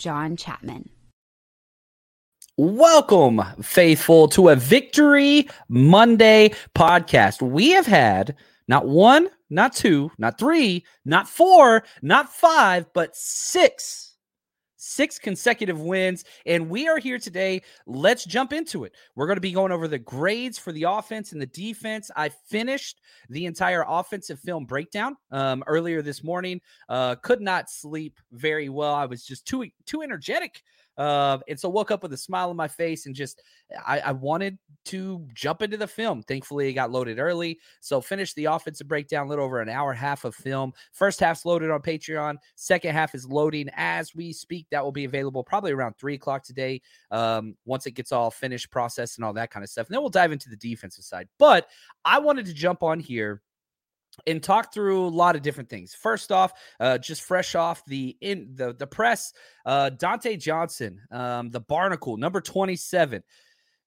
John Chapman. Welcome, faithful, to a Victory Monday podcast. We have had not one, not two, not three, not four, not five, but six six consecutive wins. And we are here today. Let's jump into it. We're going to be going over the grades for the offense and the defense. I finished the entire offensive film breakdown um, earlier this morning. Uh, could not sleep very well. I was just too too energetic uh, and so woke up with a smile on my face and just I, I, wanted to jump into the film. Thankfully, it got loaded early. So finished the offensive breakdown, a little over an hour and a half of film. First half's loaded on Patreon. Second half is loading as we speak. That will be available probably around three o'clock today. Um, once it gets all finished, processed, and all that kind of stuff. And then we'll dive into the defensive side. But I wanted to jump on here and talk through a lot of different things. First off, uh, just fresh off the in the the press, uh, Dontae Johnson, um, the Barnacle, number 27,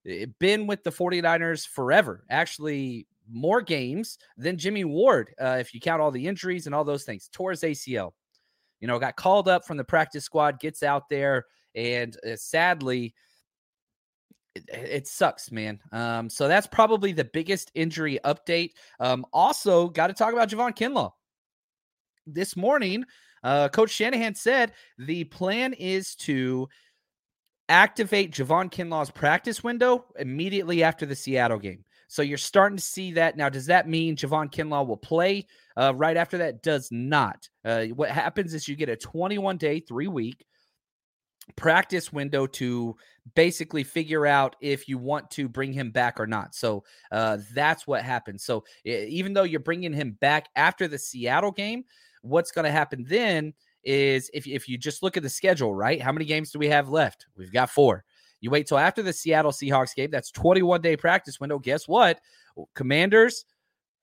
eh, been with the 49ers forever. Actually, more games than Jimmy Ward, uh, if you count all the injuries and all those things. Tore his ACL. You know, got called up from the practice squad, gets out there, and uh, sadly, it, sucks, man. Um, so that's probably the biggest injury update. Um, also, got to talk about Javon Kinlaw. This morning, uh, Coach Shanahan said the plan is to activate Javon Kinlaw's practice window immediately after the Seattle game. So you're starting to see that now. Does that mean Javon Kinlaw will play uh, right after that? Does not. Uh, what happens is you get a 21 day, three week practice window to basically figure out if you want to bring him back or not. So uh, that's what happened. So even though you're bringing him back after the Seattle game, what's going to happen then is if, if you just look at the schedule, right? How many games do we have left? We've got four. You wait till after the Seattle Seahawks game. That's 21 day practice window. Guess what? Commanders,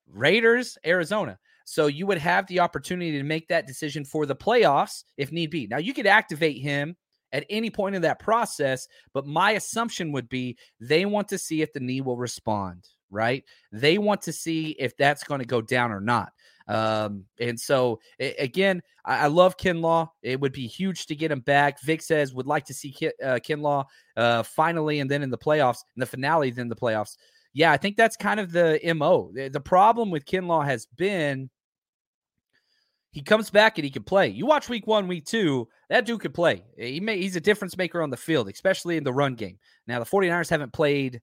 Raiders, Arizona. So you would have the opportunity to make that decision for the playoffs if need be. Now you could activate him at any point in that process. But my assumption would be they want to see if the knee will respond, right? They want to see if that's going to go down or not. Um, and so again, I, I, love Kinlaw. It would be huge to get him back. Vic says would like to see uh, Kinlaw uh, finally, and then in the playoffs, in the finale, then the playoffs. Yeah, I think that's kind of the mo. The problem with Kinlaw has been he comes back and he can play. You watch week one, week two, that dude could play. He may, he's a difference maker on the field, especially in the run game. Now, the 49ers haven't played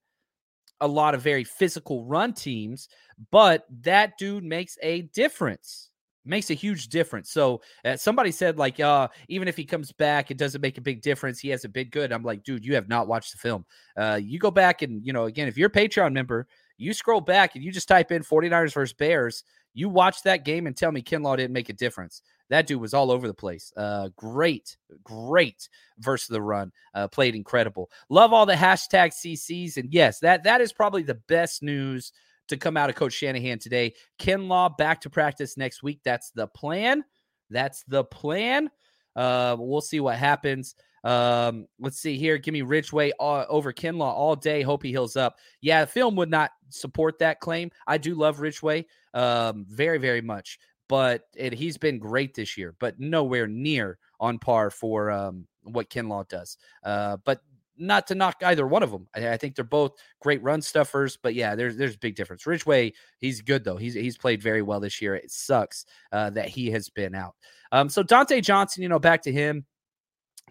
a lot of very physical run teams, but that dude makes a difference. makes a huge difference. So uh, somebody said like, uh, even if he comes back, it doesn't make a big difference. He hasn't been good. I'm like, dude, you have not watched the film. Uh, you go back and you know, again, if you're a Patreon member, you scroll back and you just type in 49ers versus Bears. You watch that game and tell me Kinlaw didn't make a difference. That dude was all over the place. Uh, great, great versus the run. Uh, played incredible. Love all the hashtag CCs. And yes, that that is probably the best news to come out of Coach Shanahan today. Kinlaw back to practice next week. That's the plan. That's the plan. Uh, we'll see what happens. Um, let's see here. Give me Ridgeway all, over Kinlaw all day. Hope he heals up. Yeah, the film would not support that claim. I do love Ridgeway um, very, very much, but it, he's been great this year, but nowhere near on par for um, what Kinlaw does. Uh, but not to knock either one of them. I, I, think they're both great run stuffers, but yeah, there's there's a big difference. Ridgeway, he's good though. He's he's played very well this year. It sucks uh, that he has been out. Um, so Dontae Johnson, you know, back to him,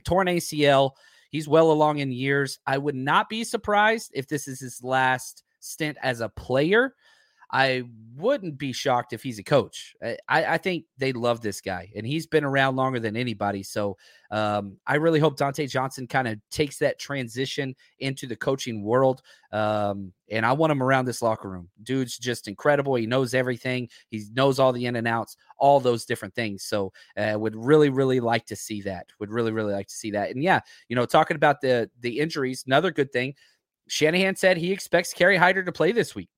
torn ACL. He's well along in years. I would not be surprised if this is his last stint as a player. I wouldn't be shocked if he's a coach. I, I think they love this guy, and he's been around longer than anybody. So um, I really hope Dontae Johnson kind of takes that transition into the coaching world. Um, and I want him around this locker room. Dude's just incredible. He knows everything. He knows all the in and outs, all those different things. So uh, would really, really like to see that. Would really, really like to see that. And yeah, you know, talking about the the injuries, another good thing. Shanahan said he expects Kerry Hyder to play this week.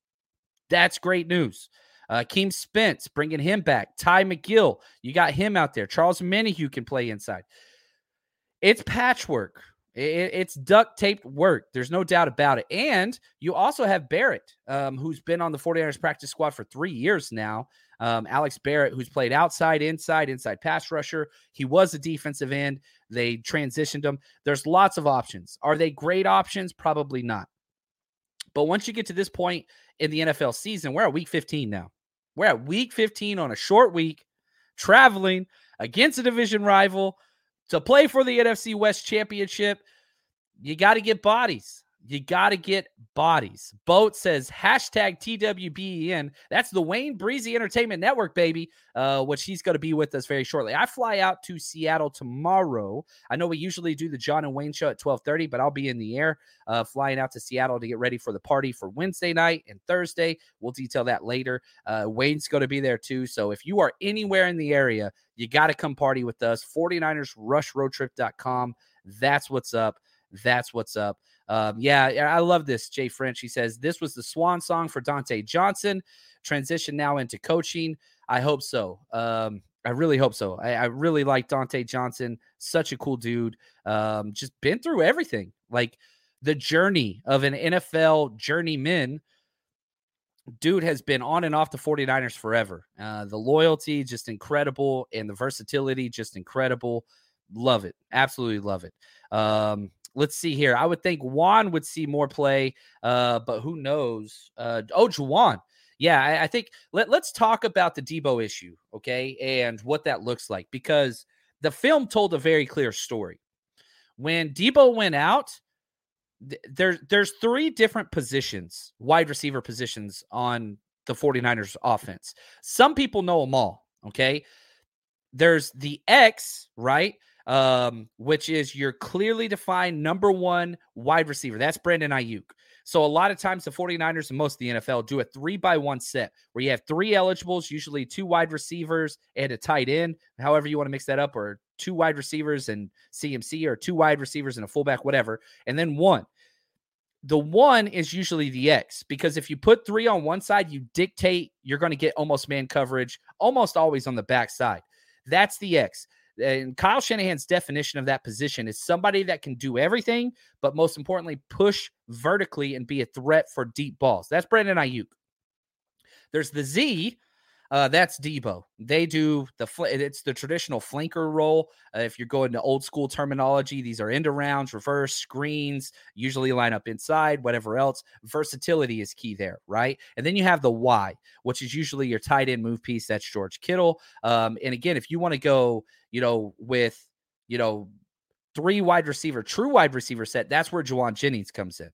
That's great news. Uh, Keem Spence, bringing him back. Ty McGill, you got him out there. Charles Omenihu can play inside. It's patchwork. It, it's duct taped work. There's no doubt about it. And you also have Barrett, um, who's been on the 49ers practice squad for three years now. Um, Alex Barrett, who's played outside, inside, inside pass rusher. He was a defensive end. They transitioned him. There's lots of options. Are they great options? Probably not. But once you get to this point in the NFL season, we're at week 15 now. We're at week 15 on a short week, traveling against a division rival to play for the NFC West Championship. You got to get bodies. You got to get bodies. Boat says hashtag TWBEN. That's the Wayne Breezy Entertainment Network, baby, uh, which he's going to be with us very shortly. I fly out to Seattle tomorrow. I know we usually do the John and Wayne show at 1230, but I'll be in the air uh, flying out to Seattle to get ready for the party for Wednesday night and Thursday. We'll detail that later. Uh, Wayne's going to be there too. So if you are anywhere in the area, you got to come party with us. 49ers rushroadtrip.com. That's what's up. That's what's up. Um, yeah, I love this. Jay French, he says, This was the swan song for Dontae Johnson. Transition now into coaching. I hope so. Um, I really hope so. I, I, really like Dontae Johnson. Such a cool dude. Um, just been through everything. Like the journey of an NFL journeyman. Dude has been on and off the 49ers forever. Uh, the loyalty, just incredible. And the versatility, just incredible. Love it. Absolutely love it. Um, let's see here. I would think Juan would see more play, uh, but who knows? Uh, oh, Jauan. Yeah, I, I think let, let's talk about the Deebo issue, okay, and what that looks like because the film told a very clear story. When Deebo went out, th- there's there's three different positions, wide receiver positions on the 49ers offense. Some people know them all, okay? There's the X, right? Um, which is your clearly defined number one wide receiver. That's Brandon Aiyuk. So a lot of times the 49ers and most of the NFL do a three by one set where you have three eligibles, usually two wide receivers and a tight end, however you want to mix that up, or two wide receivers and CMC, or two wide receivers and a fullback, whatever, and then one. The one is usually the X because if you put three on one side, you dictate you're going to get almost man coverage almost always on the back side. That's the X. And Kyle Shanahan's definition of that position is somebody that can do everything, but most importantly, push vertically and be a threat for deep balls. That's Brandon Aiyuk. There's the Z, uh, that's Deebo. They do the fl- it's the traditional flanker role. Uh, if you're going to old school terminology, these are end rounds, reverse screens, usually line up inside, whatever else. Versatility is key there, right? And then you have the Y, which is usually your tight end move piece. That's George Kittle. Um, and again, if you want to go, you know, with you know three wide receiver, true wide receiver set, that's where Jauan Jennings comes in.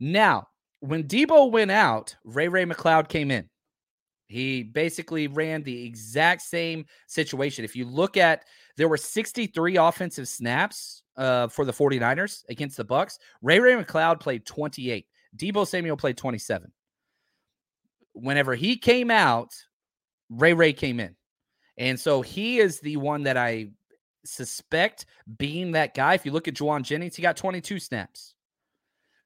Now, when Deebo went out, Ray Ray McCloud came in. He basically ran the exact same situation. If you look at there were 63 offensive snaps uh, for the 49ers against the Bucks. Ray Ray McCloud played 28. Deebo Samuel played 27. Whenever he came out, Ray Ray came in. And so he is the one that I suspect being that guy. If you look at Jauan Jennings, he got 22 snaps.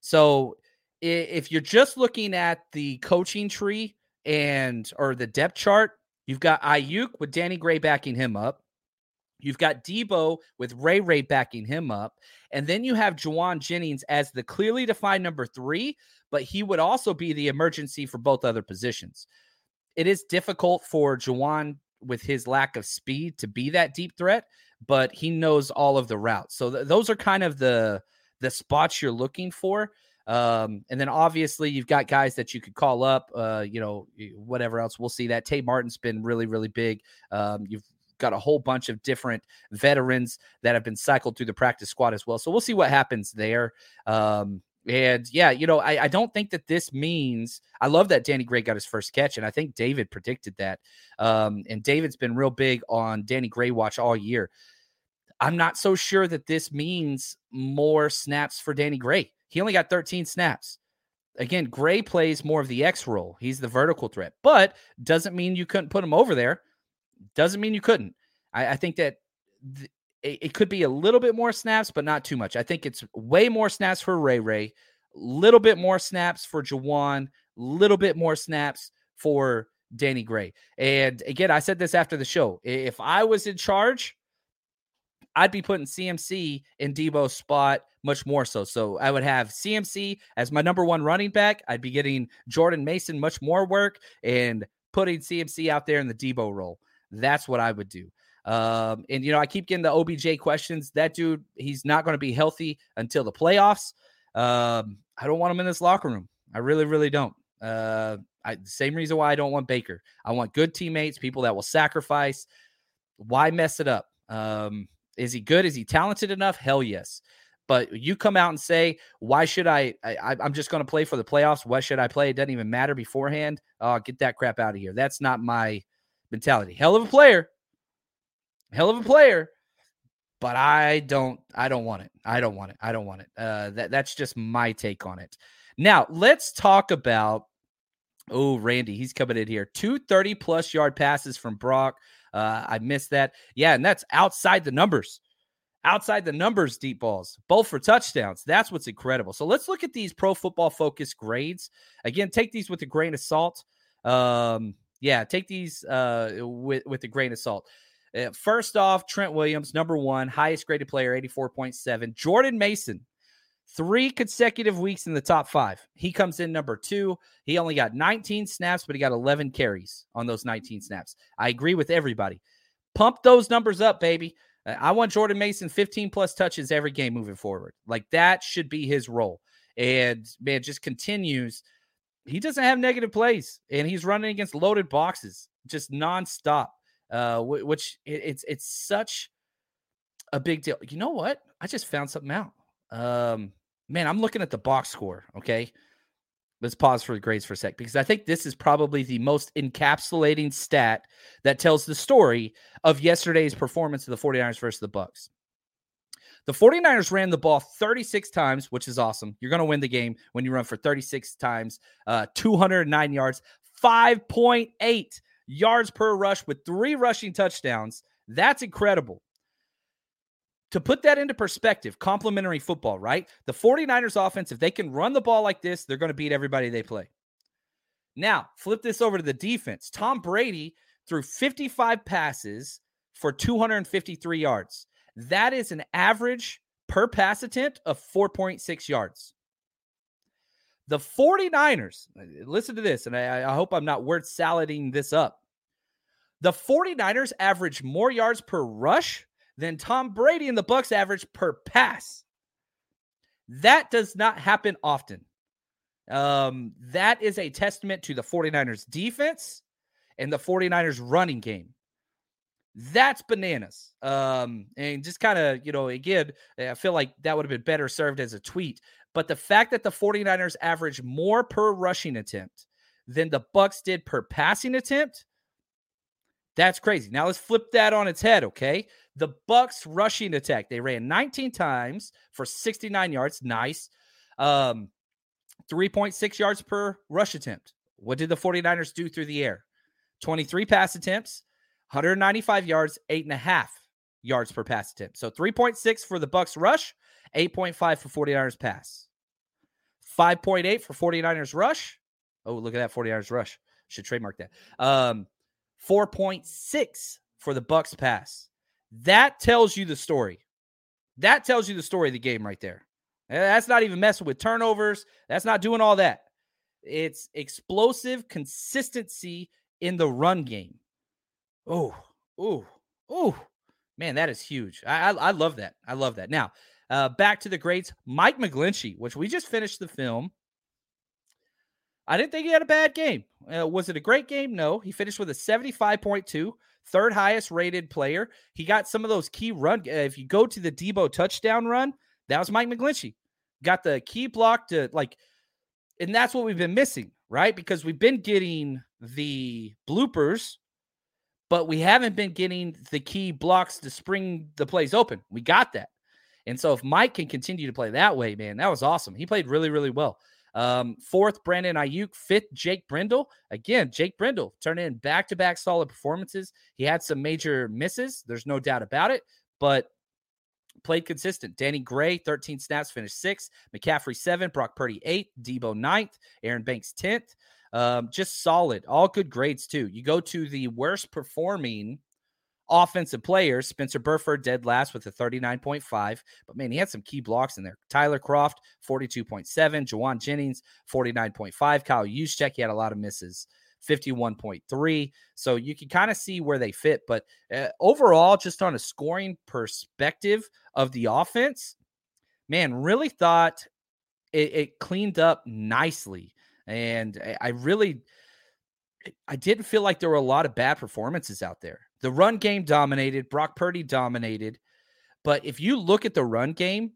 So if you're just looking at the coaching tree and or the depth chart, you've got Aiyuk with Danny Gray backing him up. You've got Deebo with Ray Ray backing him up. And then you have Jauan Jennings as the clearly defined number three, but he would also be the emergency for both other positions. It is difficult for Jauan with his lack of speed to be that deep threat, but he knows all of the routes. So th- those are kind of the the spots you're looking for. Um, and then obviously you've got guys that you could call up, uh, you know, whatever else. We'll see that. Tay Martin's been really, really big. Um, you've got a whole bunch of different veterans that have been cycled through the practice squad as well. So we'll see what happens there. Um, and yeah, you know, I, I, don't think that this means I love that Danny Gray got his first catch, and I think David predicted that. Um, and David's been real big on Danny Gray watch all year. I'm not so sure that this means more snaps for Danny Gray. He only got 13 snaps. Again, Gray plays more of the X role. He's the vertical threat, but doesn't mean you couldn't put him over there. Doesn't mean you couldn't. I, I think that th- it, it, could be a little bit more snaps, but not too much. I think it's way more snaps for Ray Ray, little bit more snaps for Jauan, little bit more snaps for Danny Gray. And again, I said this after the show. If I was in charge, I'd be putting CMC in Deebo's spot much more so. So I would have CMC as my number one running back. I'd be getting Jordan Mason much more work and putting CMC out there in the Deebo role. That's what I would do. Um, and you know, I keep getting the OBJ questions. That dude, he's not going to be healthy until the playoffs. Um, I don't want him in this locker room. I really, really don't. Uh, I, the same reason why I don't want Baker. I want good teammates, people that will sacrifice. Why mess it up? Um, is he good? Is he talented enough? Hell yes. But you come out and say, why should I? I am just going to play for the playoffs. Why should I play? It doesn't even matter beforehand. Oh, get that crap out of here. That's not my mentality. Hell of a player, hell of a player, but I don't. I don't want it. I don't want it. I don't want it. Uh, that that's just my take on it. Now let's talk about. Oh, Randy, he's coming in here. 230 plus yard passes from Brock. Uh, I missed that. Yeah, and that's outside the numbers. Outside the numbers, deep balls, both for touchdowns. That's what's incredible. So let's look at these pro football focus grades. Again, take these with a grain of salt. Um, yeah, take these uh, with with a grain of salt. Uh, first off, Trent Williams, number one, highest graded player, 84.7. Jordan Mason, three consecutive weeks in the top five. He comes in number two. He only got 19 snaps, but he got 11 carries on those 19 snaps. I agree with everybody. Pump those numbers up, baby. Uh, I want Jordan Mason 15 plus touches every game moving forward. Like that should be his role. And man, just continues he doesn't have negative plays, and he's running against loaded boxes just nonstop. Uh, which it's it's such a big deal. You know what? I just found something out. Um, man, I'm looking at the box score. Okay, let's pause for the grades for a sec because I think this is probably the most encapsulating stat that tells the story of yesterday's performance of the 49ers versus the Bucks. The 49ers ran the ball 36 times, which is awesome. You're going to win the game when you run for 36 times, uh, 209 yards, 5.8 yards per rush with three rushing touchdowns. That's incredible. To put that into perspective, complementary football, right? The 49ers offense, if they can run the ball like this, they're going to beat everybody they play. Now, flip this over to the defense. Tom Brady threw 55 passes for 253 yards. That is an average per pass attempt of 4.6 yards. The 49ers, listen to this, and I, I hope I'm not word salading this up. The 49ers average more yards per rush than Tom Brady and the Bucks average per pass. That does not happen often. Um, that is a testament to the 49ers defense and the 49ers running game. That's bananas. Um, and just kind of, you know, again, I feel like that would have been better served as a tweet. But the fact that the 49ers average more per rushing attempt than the Bucks did per passing attempt. That's crazy. Now let's flip that on its head, okay? The Bucks rushing attack. They ran 19 times for 69 yards. Nice. Um 3.6 yards per rush attempt. What did the 49ers do through the air? 23 pass attempts, 195 yards, eight and a half yards per pass attempt. So 3.6 for the Bucks rush, 8.5 for 49ers pass. 5.8 for 49ers rush. Oh, look at that 49ers rush. Should trademark that. Um 4.6 for the Bucks pass. That tells you the story. That tells you the story of the game right there. That's not even messing with turnovers. That's not doing all that. It's explosive consistency in the run game. Oh, oh, oh, man, that is huge. I, I, I love that. I love that. Now, uh, back to the greats, Mike McGlinchey, which we just finished the film. I didn't think he had a bad game. Uh, was it a great game? No. He finished with a 75.2, third highest rated player. He got some of those key run. Uh, if you go to the Deebo touchdown run, that was Mike McGlinchey. Got the key block to like, and that's what we've been missing, right? Because we've been getting the bloopers, but we haven't been getting the key blocks to spring the plays open. We got that. And so if Mike can continue to play that way, man, that was awesome. He played really, really well. Um, fourth, Brandon Aiyuk. Fifth, Jake Brendel. Again, Jake Brendel turning in back to back solid performances. He had some major misses. There's no doubt about it, but played consistent. Danny Gray, 13 snaps, finished sixth. McCaffrey, seven. Brock Purdy, eight. Deebo, ninth. Aaron Banks, 10th. Um, just solid. All good grades, too. You go to the worst performing offensive players. Spencer Burford dead last with a 39.5, but man, he had some key blocks in there. Tyler Kroft, 42.7. Jauan Jennings, 49.5. Kyle Juszczyk, he had a lot of misses. 51.3. So you can kind of see where they fit. But uh, overall, just on a scoring perspective of the offense, man, really thought it, it cleaned up nicely. And I really, I didn't feel like there were a lot of bad performances out there. The run game dominated. Brock Purdy dominated. But if you look at the run game,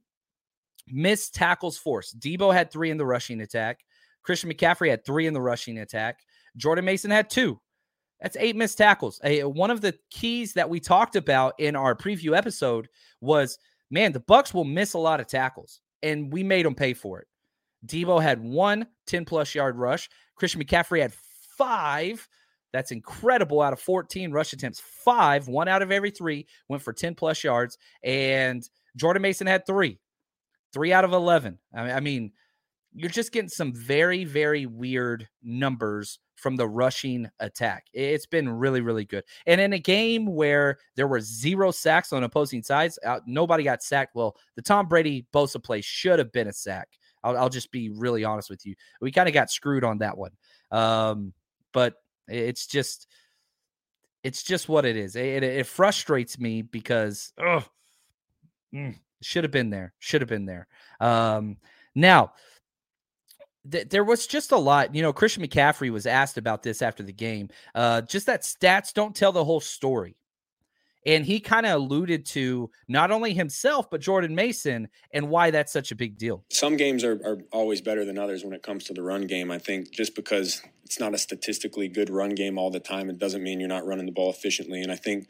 missed tackles force. Deebo had three in the rushing attack. Christian McCaffrey had three in the rushing attack. Jordan Mason had two. That's eight missed tackles. A, one of the keys that we talked about in our preview episode was, man, the Bucks will miss a lot of tackles, and we made them pay for it. Deebo had one 10 plus yard rush. Christian McCaffrey had five. That's incredible. Out of 14 rush attempts, five, one out of every three went for 10 plus yards. And Jordan Mason had three, three out of 11. I mean, you're just getting some very, very weird numbers from the rushing attack. It's been really, really good. And in a game where there were zero sacks on opposing sides, uh, nobody got sacked. Well, the Tom Brady Bosa play should have been a sack. I'll, I'll just be really honest with you. We kind of got screwed on that one. Um, but it's just it's just what it is. It, it, it frustrates me because mm, should have been there. Should have been there. Um, now th- there was just a lot. You know, Christian McCaffrey was asked about this after the game. Uh, just that stats don't tell the whole story. And he kind of alluded to not only himself, but Jordan Mason and why that's such a big deal. Some games are, are always better than others when it comes to the run game. I think just because it's not a statistically good run game all the time, it doesn't mean you're not running the ball efficiently. And I think,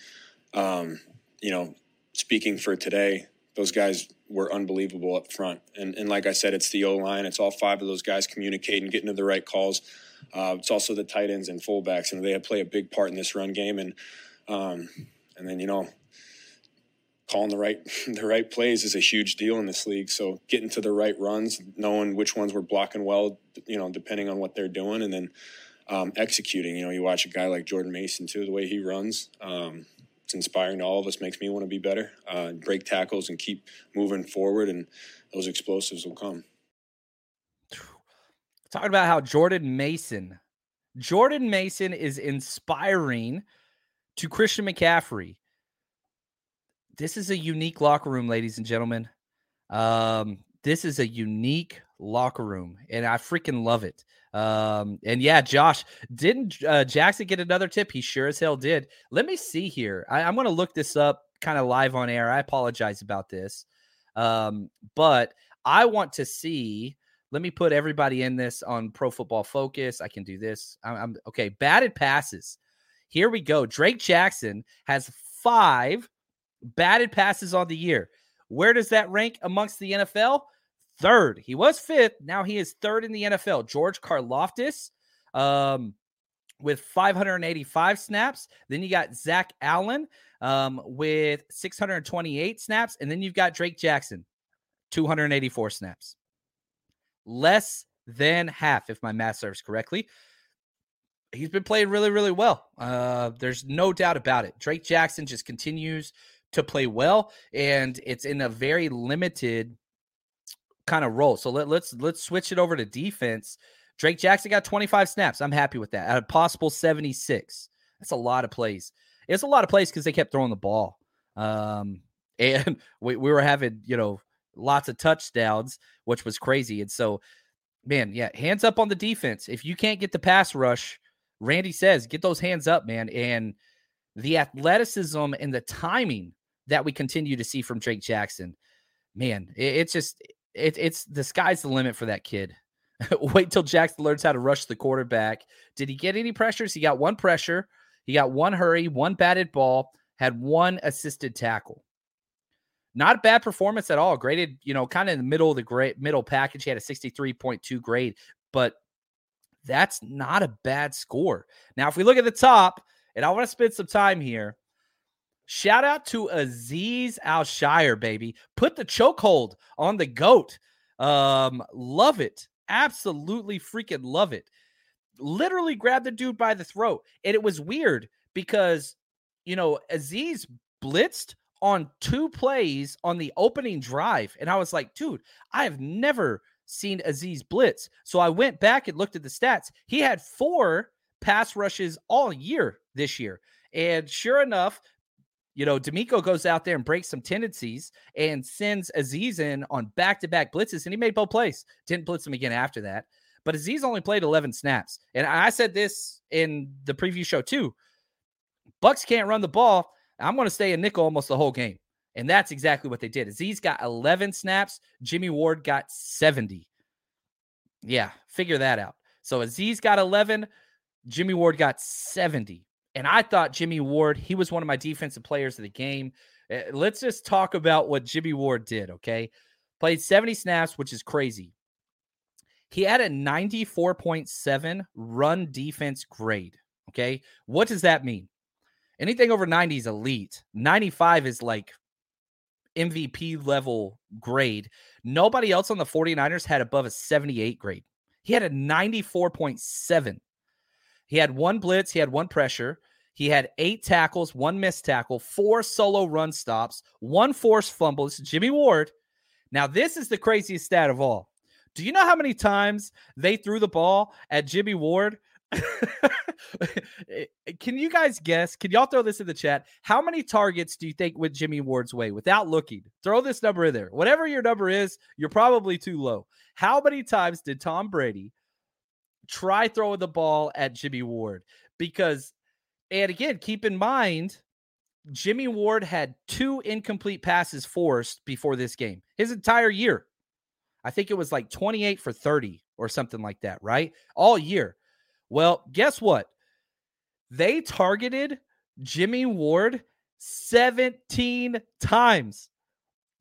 um, you know, speaking for today, those guys were unbelievable up front. And, and like I said, it's the O line. It's all five of those guys communicating, getting to the right calls. Uh, it's also the tight ends and fullbacks, and they play a big part in this run game. And um, and then you know calling the right the right plays is a huge deal in this league. So getting to the right runs, knowing which ones we're blocking well, you know, depending on what they're doing, and then um, executing. You know, you watch a guy like Jordan Mason too, the way he runs. Um, it's inspiring to all of us. Makes me want to be better, uh, break tackles, and keep moving forward. And those explosives will come. Talking about how Jordan Mason, Jordan Mason is inspiring to Christian McCaffrey. This is a unique locker room, ladies and gentlemen. Um, this is a unique locker room, and I freaking love it. Um, and yeah, Josh, didn't uh, Jackson get another tip? He sure as hell did. Let me see here. I, am going to look this up kind of live on air. I apologize about this. Um, but I want to see let me put everybody in this on Pro Football Focus. I can do this. I'm, I'm okay. Batted passes. Here we go. Drake Jackson has five batted passes on the year. Where does that rank amongst the NFL? Third. He was fifth. Now he is third in the NFL. George Karlaftis um, with 585 snaps. Then you got Zach Allen um, with 628 snaps. And then you've got Drake Jackson, 284 snaps. Less than half, if my math serves correctly. He's been playing really, really well. Uh, there's no doubt about it. Drake Jackson just continues to play well, and it's in a very limited kind of role. So let, let's let's switch it over to defense. Drake Jackson got 25 snaps. I'm happy with that. At a possible 76. That's a lot of plays. It's a lot of plays because they kept throwing the ball. Um, and we, we were having, you know, lots of touchdowns, which was crazy. And so, man, yeah, hands up on the defense. If you can't get the pass rush, Randy says, get those hands up, man. And the athleticism and the timing that we continue to see from Drake Jackson, man, it, it's just it, it's the sky's the limit for that kid. Wait till Jackson learns how to rush the quarterback. Did he get any pressures? He got one pressure. He got one hurry, one batted ball, had one assisted tackle. Not a bad performance at all. Graded, you know, kind of in the middle of the great middle package. He had a 63.2 grade, but that's not a bad score. Now, if we look at the top, and I want to spend some time here, Shout out to Azeez Al-Shaair, baby. Put the chokehold on the goat. Um, love it. Absolutely freaking love it. Literally grabbed the dude by the throat. And it was weird because, you know, Azeez blitzed on two plays on the opening drive. And I was like, dude, I have never seen Azeez blitz. So I went back and looked at the stats. He had four pass rushes all year this year. And sure enough, you know, DeMeco goes out there and breaks some tendencies and sends Azeez in on back to back blitzes, and he made both plays. Didn't blitz him again after that. But Azeez only played 11 snaps. And I said this in the preview show too. Bucks can't run the ball. I'm going to stay in nickel almost the whole game. And that's exactly what they did. Azeez got 11 snaps. Jimmy Ward got 70. Yeah, figure that out. So Azeez got 11. Jimmy Ward got 70. And I thought Jimmy Ward, he was one of my defensive players of the game. Eh, let's just talk about what Jimmy Ward did, okay? Played 70 snaps, which is crazy. He had a 94.7 run defense grade, okay? What does that mean? Anything over 90 is elite. 95 is like MVP level grade. Nobody else on the 49ers had above a 78 grade. He had a 94.7. He had one blitz, he had one pressure. He had eight tackles, one missed tackle, four solo run stops, one forced fumble. This is Jimmy Ward. Now, this is the craziest stat of all. Do you know how many times they threw the ball at Jimmy Ward? Eh, eh, can you guys guess? Can y'all throw this in the chat? How many targets do you think went Jimmy Ward's way without looking? Throw this number in there. Whatever your number is, you're probably too low. How many times did Tom Brady try throwing the ball at Jimmy Ward because, and again, keep in mind, Jimmy Ward had two incomplete passes forced before this game, his entire year. I think it was like 28 for 30 or something like that, right? All year. Well, guess what? They targeted Jimmy Ward 17 times.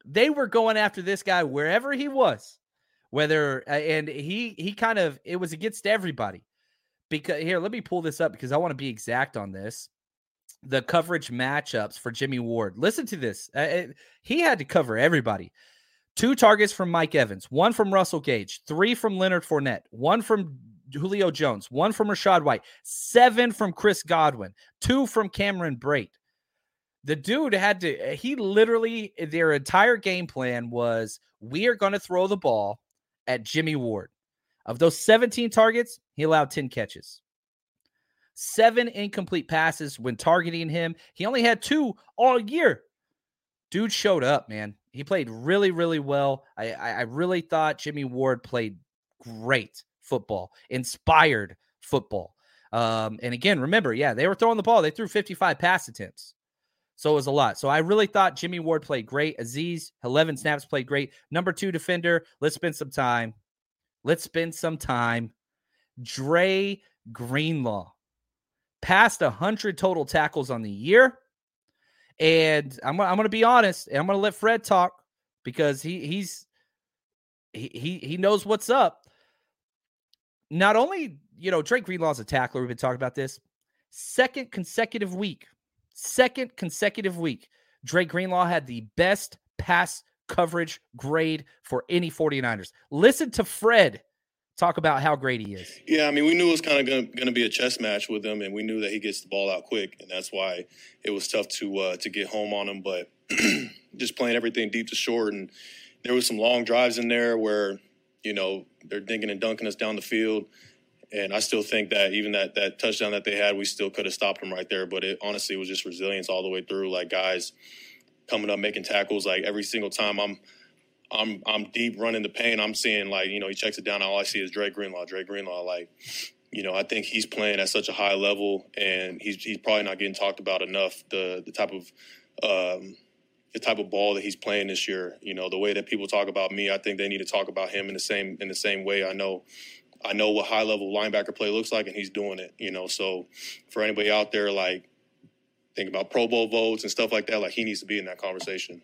They were going after this guy wherever he was whether and he he kind of it was against everybody because here let me pull this up because i want to be exact on this the coverage matchups for jimmy ward listen to this uh, he had to cover everybody two targets from mike evans one from russell gage three from leonard Fournette, one from julio jones one from rachaad white seven from chris godwin two from cameron brate the dude had to he literally their entire game plan was we are going to throw the ball at Jimmy Ward. Of those 17 targets, he allowed 10 catches. Seven incomplete passes when targeting him. He only had two all year. Dude showed up, man. He played really, really well. I, I really thought Jimmy Ward played great football, inspired football. Um, and again, remember, yeah, they were throwing the ball. They threw 55 pass attempts. So it was a lot. So I really thought Jimmy Ward played great. Azeez, 11 snaps, played great. Number two defender, let's spend some time. let's spend some time. Dre Greenlaw passed 100 total tackles on the year. And I'm, I'm going to be honest, and I'm going to let Fred talk because he he's he, he he knows what's up. Not only, you know, Drake Greenlaw's a tackler, we've been talking about this. Second consecutive week, second consecutive week, Drake Greenlaw had the best pass coverage grade for any 49ers. Listen to Fred talk about how great he is. Yeah, I mean, we knew it was kind of going to be a chess match with him, and we knew that he gets the ball out quick, and that's why it was tough to uh, to get home on him. But just playing everything deep to short, and there was some long drives in there where you know they're dinking and dunking us down the field. And I still think that even that that touchdown that they had, we still could have stopped them right there. But it honestly was just resilience all the way through. Like guys coming up, making tackles. Like every single time I'm I'm I'm deep running the paint. I'm seeing like you know he checks it down. All I see is Drake Greenlaw. Drake Greenlaw. Like you know I think he's playing at such a high level, and he's he's probably not getting talked about enough. The the type of um, the type of ball that he's playing this year. You know the way that people talk about me. I think they need to talk about him in the same in the same way. I know. I know what high level linebacker play looks like, and he's doing it. You know, so for anybody out there, like think about Pro Bowl votes and stuff like that, like he needs to be in that conversation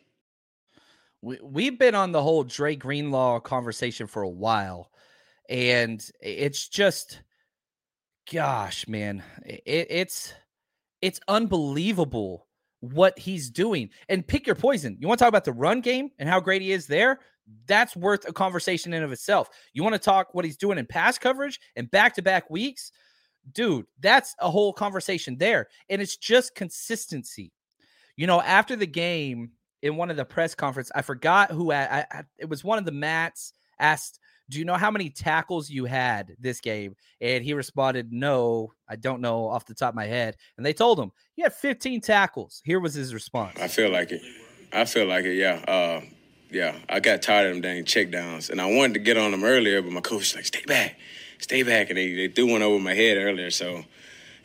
we, we've been on the whole Dre Greenlaw conversation for a while, and it's just, gosh, man, it, it's it's unbelievable what he's doing. And pick your poison. You want to talk about the run game and how great he is there? That's worth a conversation in of itself. You want to talk what he's doing in pass coverage and back to back weeks? Dude, that's a whole conversation there. And it's just consistency. You know, after the game, in one of the press conference. I forgot who I, I, it was one of the Mats asked, "Do you know how many tackles you had this game?" And he responded, "No, I don't know off the top of my head." And they told him, "You had 15 tackles." Here was his response. I feel like it. I feel like it. Yeah. Uh, yeah. I got tired of them dang check downs, and I wanted to get on them earlier, but my coach was like, "Stay back, stay back," and they, they threw one over my head earlier, so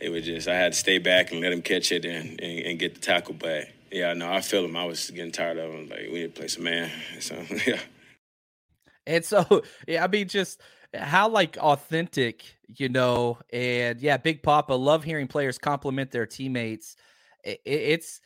it was just I had to stay back and let him catch it and, and, and get the tackle back. Yeah, no, I feel him. I was getting tired of him. Like we need to play some man. So yeah. And so yeah, I mean, just how like authentic, you know, and yeah, Big Papa. Love hearing players compliment their teammates. It, it's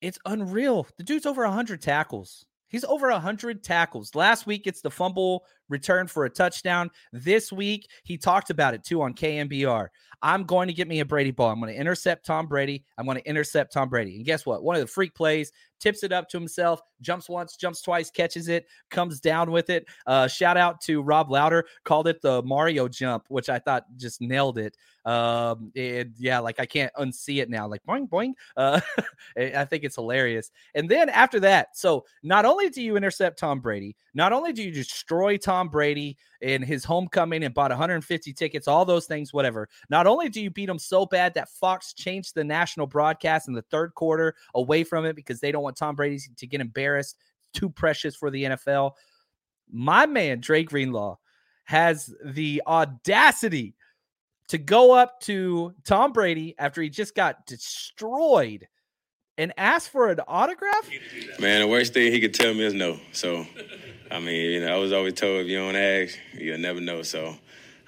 it's unreal. The dude's over hundred tackles. He's over 100 tackles. Last week, it's the fumble return for a touchdown. This week, he talked about it too on KNBR. I'm going to get me a Brady ball. I'm going to intercept Tom Brady. I'm going to intercept Tom Brady. And guess what? One of the freak plays tips it up to himself, jumps once, jumps twice, catches it, comes down with it. Uh, shout out to Rob Louder, called it the Mario jump, which I thought just nailed it. Um, and yeah, like I can't unsee it now, like boing, boing. Uh, I think it's hilarious. And then after that, so not only do you intercept Tom Brady, not only do you destroy Tom Brady in his homecoming and bought 150 tickets, all those things, whatever. Not only do you beat him so bad that Fox changed the national broadcast in the third quarter away from it because they don't want Tom Brady to get embarrassed, too precious for the NFL. My man, Dre Greenlaw, has the audacity to go up to Tom Brady after he just got destroyed and ask for an autograph? Man, the worst thing he could tell me is no. So, I mean, you know, I was always told if you don't ask, you'll never know. So,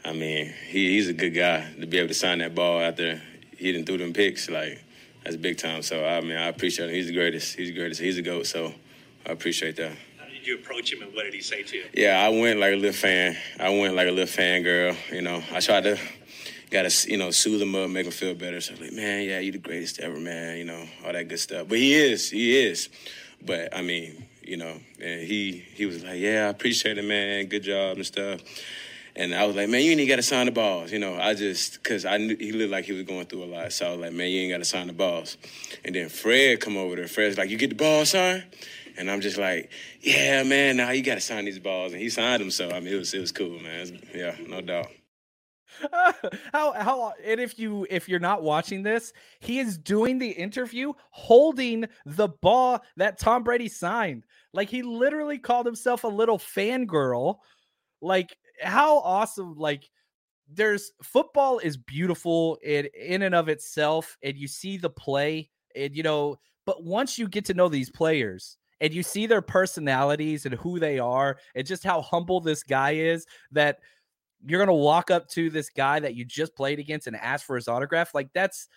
I mean, he, he's a good guy to be able to sign that ball after he didn't threw them picks. Like, that's big time. So, I mean, I appreciate him. He's the greatest. He's the greatest. He's a GOAT. So, I appreciate that. How did you approach him and what did he say to you? Yeah, I went like a little fan. I went like a little fan girl. You know, I tried to got to you know soothe him up, make him feel better. So like, man, yeah, you the greatest ever, man. You know all that good stuff. But he is, he is. But I mean, you know, and he he was like, yeah, I appreciate it, man. Good job and stuff. And I was like, man, you ain't got to sign the balls. You know, I just, because I knew he looked like he was going through a lot. So I was like, man, you ain't got to sign the balls. And then Fred come over there. Fred's like, you get the ball, son? And I'm just like, yeah, man, now you got to sign these balls. And he signed them. So, I mean, it was, it was cool, man. Was, yeah, no doubt. how how and if you if you're not watching this, he is doing the interview holding the ball that Tom Brady signed. Like he literally called himself a little fangirl. Like how awesome like there's football is beautiful in in and of itself and you see the play and you know but once you get to know these players and you see their personalities and who they are and just how humble this guy is that you're to walk up to this guy that you just played against and ask for his autograph like that's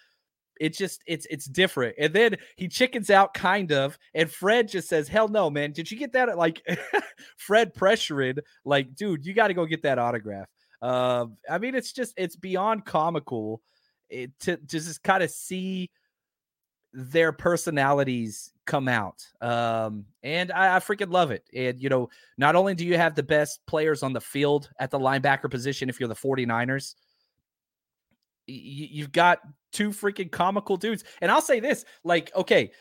it's just it's it's different. And then he chickens out kind of and fred just says hell no man did you get that like fred pressuring like dude you got to go get that autograph. Um i mean it's just it's beyond comical it, to, to just kind of see their personalities come out. Um, and I, I, freaking love it. And, you know, not only do you have the best players on the field at the linebacker position if you're the 49ers, y- you've got two freaking comical dudes. And I'll say this like, okay,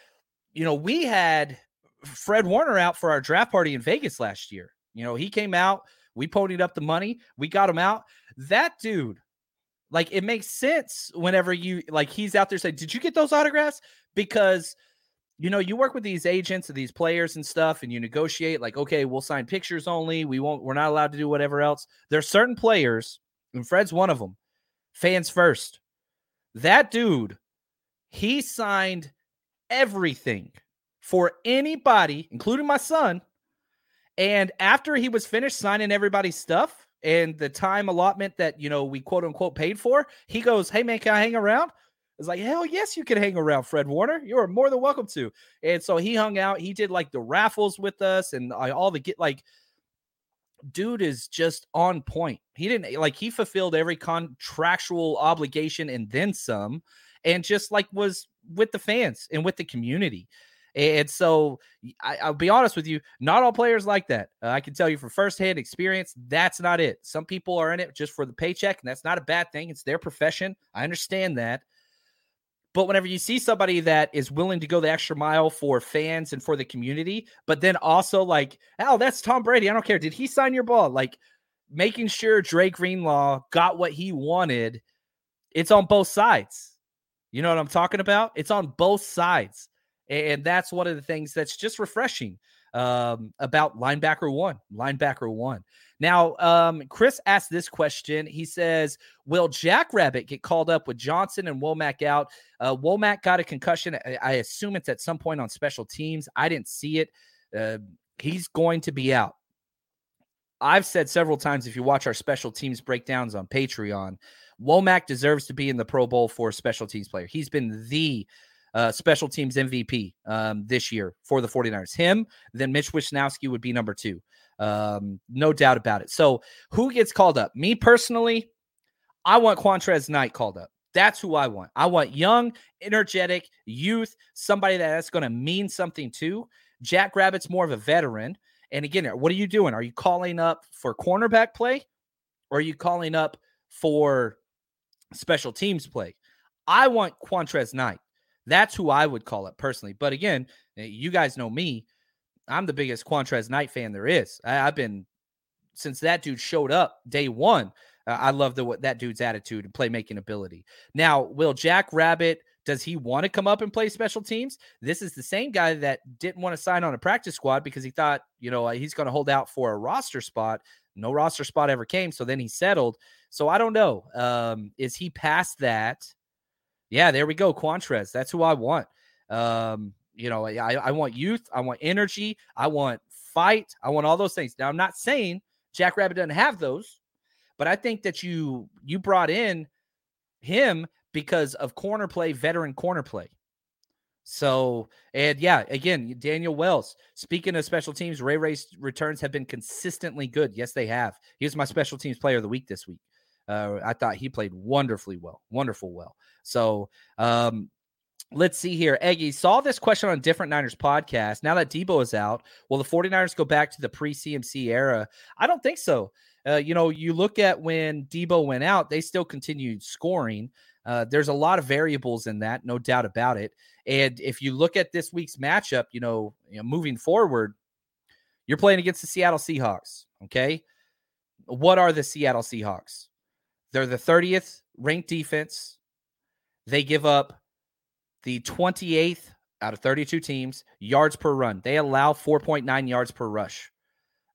you know, we had Fred Warner out for our draft party in Vegas last year. You know, he came out, we ponied up the money, we got him out. That dude, like, it makes sense whenever you like he's out there saying, Did you get those autographs? Because you know you work with these agents and these players and stuff and you negotiate like okay we'll sign pictures only. We won't we're not allowed to do whatever else. There's certain players and fred's one of them fans first. That dude he signed everything for anybody including my son and after he was finished signing everybody's stuff and the time allotment that you know we quote unquote paid for he goes hey man can i hang around it's like, hell yes, you can hang around Fred Warner. You are more than welcome to. And so he hung out. He did like the raffles with us and uh, all the get like, dude is just on point. He didn't like he fulfilled every contractual obligation and then some, and just like was with the fans and with the community. And so I, will be honest with you, not all players like that. Uh, I can tell you from firsthand experience, that's not it. Some people are in it just for the paycheck, and that's not a bad thing. It's their profession. I understand that. But whenever you see somebody that is willing to go the extra mile for fans and for the community, but then also like, oh, that's Tom Brady. I don't care. Did he sign your ball? Like making sure Dre Greenlaw got what he wanted. It's on both sides. You know what I'm talking about? It's on both sides. And that's one of the things that's just refreshing um, about linebacker one. Linebacker one. Now, um, Chris asked this question. He says, Will Jackrabbit get called up with Johnson and Womack out? Uh, Womack got a concussion. I, I, assume it's at some point on special teams. I didn't see it. Uh, he's going to be out. I've said several times if you watch our special teams breakdowns on Patreon, Womack deserves to be in the Pro Bowl for a special teams player. He's been the uh, special teams MVP um, this year for the 49ers. Him, then Mitch Wishnowsky would be number two. Um, no doubt about it. So who gets called up? Me personally, I want Qwuantrezz Knight called up. That's who I want. I want young, energetic youth, somebody that's going to mean something to. Jack Rabbit's more of a veteran. And again, what are you doing? Are you calling up for cornerback play or are you calling up for special teams play? I want Qwuantrezz Knight. That's who I would call it personally. But again, eh, you guys know me. I'm the biggest Qwuantrezz Knight fan there is. I, have been since that dude showed up day one. Uh, I love the what that dude's attitude and playmaking ability. Now, will Jack Rabbit? Does he want to come up and play special teams? This is the same guy that didn't want to sign on a practice squad because he thought, you know, he's going to hold out for a roster spot. No roster spot ever came, so then he settled. So I don't know. Um, is he past that? Yeah, there we go. Qwuantrezz. That's who I want. Um, you know, I, I want youth, I want energy, I want fight, I want all those things. Now, I'm not saying Jackrabbit doesn't have those, but I think that you you brought in him because of corner play, veteran corner play. So, and yeah, again, Daniel Wells. Speaking of special teams, Ray Ray's returns have been consistently good. Yes, they have. He was my special teams player of the week this week. Uh, I thought he played wonderfully well, wonderful well. So, um, Let's see here. Eggy saw this question on different Niners podcast. Now that Deebo is out, will the 49ers go back to the pre CMC era? I don't think so. Uh, you know, you look at when Deebo went out, they still continued scoring. Uh, there's a lot of variables in that, no doubt about it. And if you look at this week's matchup, you know, you know moving forward, you're playing against the Seattle Seahawks. Okay. What are the Seattle Seahawks? They're the 30th ranked defense. They give up the 28th out of 32 teams yards per run. They allow 4.9 yards per rush.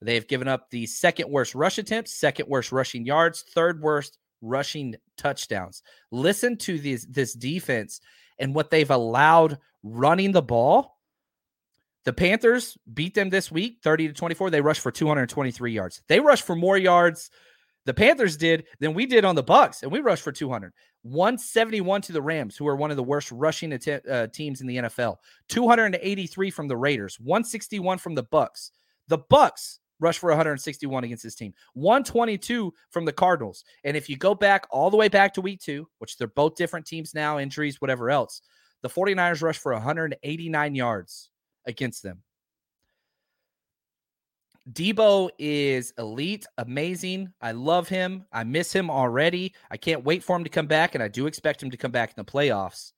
They have given up the second worst rush attempts, second worst rushing yards, third worst rushing touchdowns. Listen to this this defense and what they've allowed running the ball. The Panthers beat them this week 30 to 24. They rushed for 223 yards. They rushed for more yards the Panthers did than we did on the Bucks, and we rushed for 200. 171 to the Rams, who are one of the worst rushing att- uh, teams in the NFL. 283 from the Raiders. 161 from the Bucks. The Bucks rushed for 161 against this team. 122 from the Cardinals. And if you go back all the way back to week two, which they're both different teams now, injuries, whatever else, the 49ers rushed for 189 yards against them. Deebo is elite, amazing. I love him. I miss him already. I can't wait for him to come back, and I do expect him to come back in the playoffs.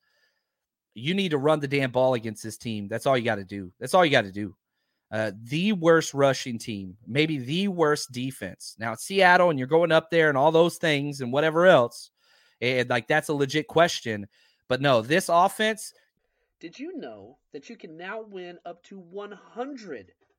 You need to run the damn ball against this team. That's all you got to do. That's all you got to do. Uh, the worst rushing team, maybe the worst defense. Now it's Seattle, and you're going up there and all those things and whatever else. And like that's a legit question. But no, this offense. Did you know that you can now win up to 100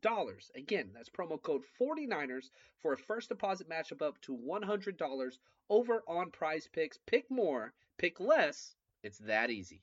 dollars. Again, that's promo code 49ers for a first deposit matchup up to $100 over on prize picks. Pick more, pick less. It's that easy.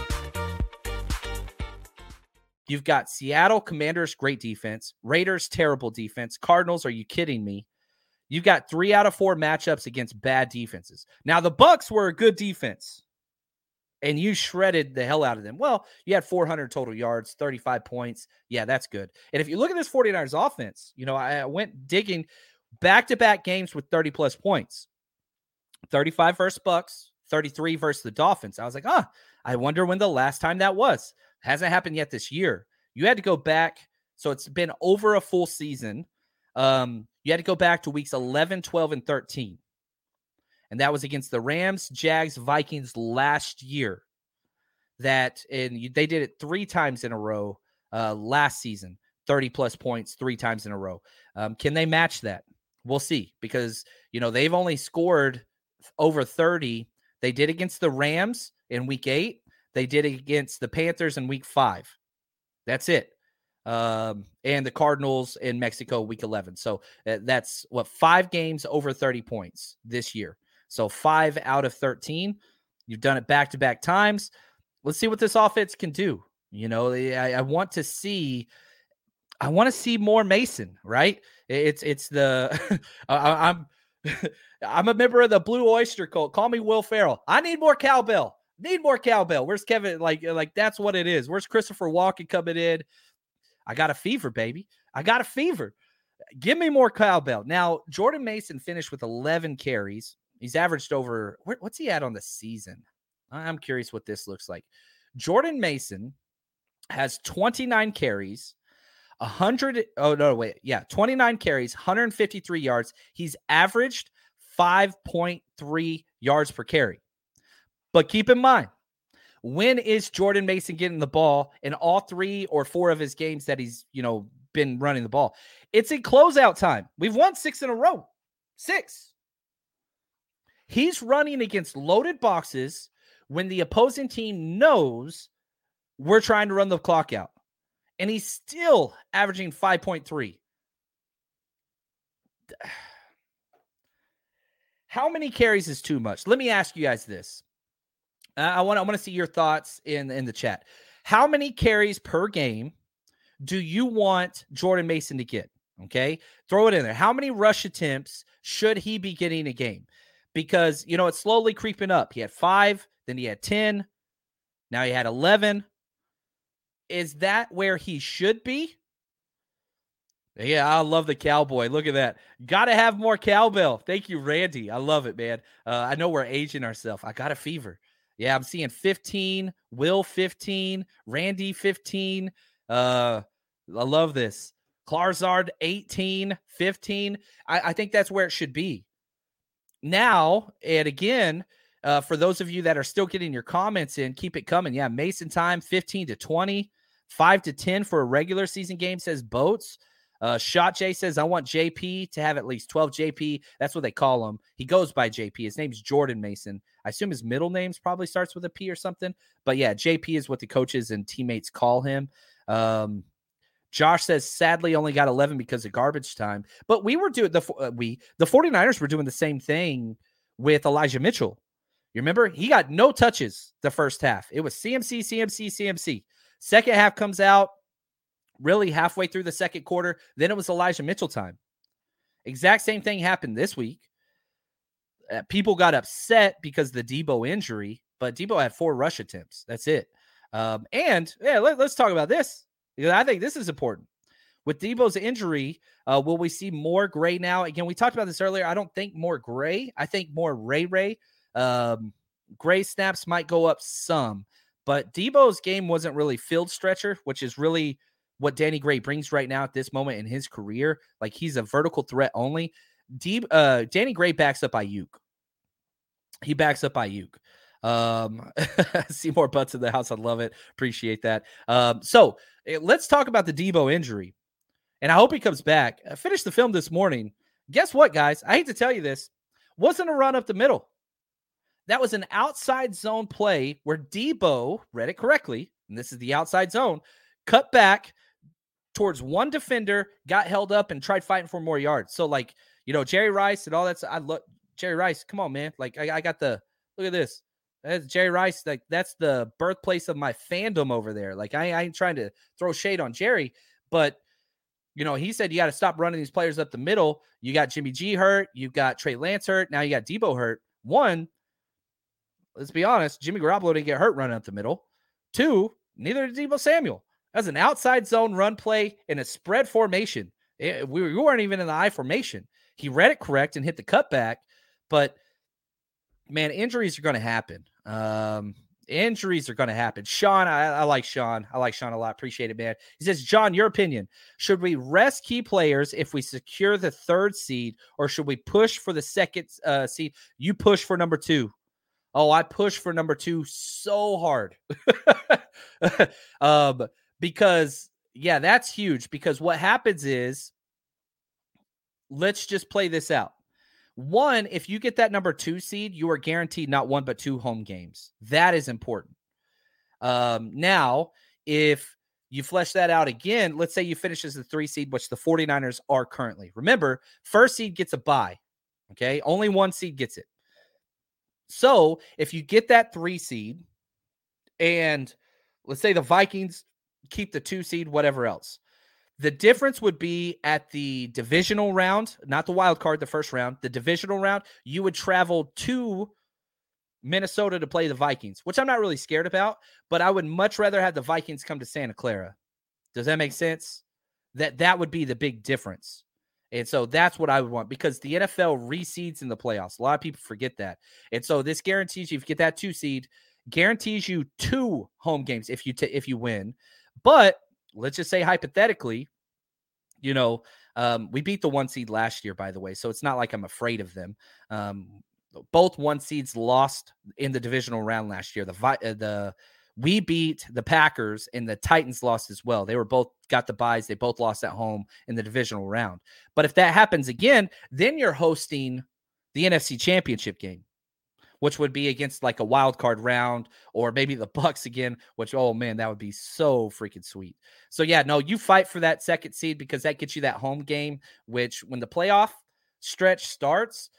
You've got Seattle Commanders, great defense. Raiders, terrible defense. Cardinals, are you kidding me? You've got three out of four matchups against bad defenses. Now, the Bucks were a good defense, and you shredded the hell out of them. Well, you had 400 total yards, 35 points. Yeah, that's good. And if you look at this 49ers offense, you know, I went digging back to back games with 30 plus points 35 versus Bucks, 33 versus the Dolphins. I was like, ah, I wonder when the last time that was. Hasn't happened yet this year. You had to go back. So it's been over a full season. Um, you had to go back to weeks 11, 12, and 13. And that was against the Rams, Jags, Vikings last year. That, and they did it three times in a row uh, last season 30 plus points three times in a row. Um, can they match that? We'll see because, you know, they've only scored over 30. They did against the Rams in week eight. They did against the Panthers in week five. That's it. Um, and the Cardinals in Mexico week 11. So uh, that's what five games over 30 points this year. So five out of 13. You've done it back to back times. Let's see what this offense can do. You know, I, I want to see. I want to see more Mason, right? It's it's the I, I'm I'm a member of the Blue Oyster Cult. Call me Will Ferrell. I need more cowbell. Need more cowbell. Where's Kevin? Like, uh, like that's what it is. Where's Christopher Walken coming in? I got a fever, baby. I got a fever. Give me more cowbell. Now, Jordan Mason finished with 11 carries. He's averaged over what's he at on the season? I'm curious what this looks like. Jordan Mason has 29 carries, 100 oh no wait, yeah, 29 carries, 153 yards. He's averaged 5.3 yards per carry. But keep in mind, when is Jordan Mason getting the ball in all three or four of his games that he's, you know, been running the ball? It's in closeout time. We've won six in a row. Six. He's running against loaded boxes when the opposing team knows we're trying to run the clock out. And he's still averaging 5.3. How many carries is too much? Let me ask you guys this. I want I want to see your thoughts in in the chat. How many carries per game do you want Jordan Mason to get? Okay, throw it in there. How many rush attempts should he be getting a game? Because you know it's slowly creeping up. He had five, then he had ten, now he had eleven. Is that where he should be? Yeah, I love the cowboy. Look at that. Got to have more cowbell. Thank you, Randy. I love it, man. Uh, I know we're aging ourselves. I got a fever. Yeah, I'm seeing 15, Will 15, Randy 15. Uh, I love this. Clarzard 18, 15. I, I think that's where it should be. Now, and again, uh, for those of you that are still getting your comments in, keep it coming. Yeah, Mason time 15 to 20, 5 to 10 for a regular season game, says Boats. Uh, Shot J says, I want JP to have at least 12 JP. That's what they call him. He goes by JP. His name's Jordan Mason. I assume his middle name's probably starts with a P or something. But yeah, JP is what the coaches and teammates call him. Um, Josh says, sadly, only got 11 because of garbage time. But we were doing the, uh, we, the 49ers were doing the same thing with Elijah Mitchell. You remember? He got no touches the first half. It was CMC, CMC, CMC. Second half comes out, really halfway through the second quarter. Then it was Elijah Mitchell time. Exact same thing happened this week. Uh, people got upset because the Deebo injury, but Deebo had four rush attempts. That's it. Um, and yeah, let, us talk about this. because I think this is important. With Deebo's injury, uh, will we see more Gray now? Again, we talked about this earlier. I don't think more Gray. I think more Ray Ray. Um, Gray snaps might go up some, but Deebo's game wasn't really field stretcher, which is really what Danny Gray brings right now at this moment in his career. Like he's a vertical threat only. Deep, uh, Danny Gray backs up Aiyuk. He backs up Aiyuk. Um, see more butts in the house. I love it. Appreciate that. Um, so eh, let's talk about the Deebo injury. And I hope he comes back. I finished the film this morning. Guess what, guys? I hate to tell you this. Wasn't a run up the middle. That was an outside zone play where Deebo read it correctly. And this is the outside zone. Cut back, towards one defender, got held up, and tried fighting for more yards. So, like, you know, Jerry Rice and all that. I look, Jerry Rice, come on, man. Like, I, I got the look at this. That's Jerry Rice. Like, that's the birthplace of my fandom over there. Like, I, I ain't trying to throw shade on Jerry, but you know, he said you got to stop running these players up the middle. You got Jimmy G hurt, you got Trey Lance hurt, now you got Deebo hurt. One, let's be honest, Jimmy Garoppolo didn't get hurt running up the middle. Two, neither did Deebo Samuel. That's an outside zone run play in a spread formation. It, we, we weren't even in the I formation. He read it correct and hit the cutback, but man, injuries are going to happen. Um, injuries are going to happen. Sean, I, I, like Sean. I like Sean a lot. Appreciate it, man. He says, John, your opinion: should we rest key players if we secure the third seed, or should we push for the second uh, seed? You push for number two. Oh, I push for number two so hard. um, because yeah, that's huge because what happens is let's just play this out. One, if you get that number 2 seed, you are guaranteed not one but two home games. That is important. Um now, if you flesh that out again, let's say you finish as the 3 seed which the 49ers are currently. Remember, first seed gets a bye. Okay? Only one seed gets it. So, if you get that 3 seed and let's say the Vikings keep the two seed, whatever else. The difference would be at the divisional round, not the wild card, the first round, the divisional round, you would travel to Minnesota to play the Vikings, which I'm not really scared about, but I would much rather have the Vikings come to Santa Clara. Does that make sense? That that would be the big difference. And so that's what I would want because the NFL reseeds in the playoffs. A lot of people forget that. And so this guarantees you if you get that 2 seed, guarantees you two home games if you t- if you win. But let's just say hypothetically, you know, um, we beat the one seed last year, by the way, so it's not like I'm afraid of them. Um, both one seeds lost in the divisional round last year. The uh, the we beat the Packers and the Titans lost as well. They were both got the buys. They both lost at home in the divisional round. But if that happens again, then you're hosting the NFC Championship game, which would be against like a wild card round or maybe the Bucks again, which oh man, that would be so freaking sweet. So yeah, no, you fight for that second seed because that gets you that home game, which when the playoff stretch starts,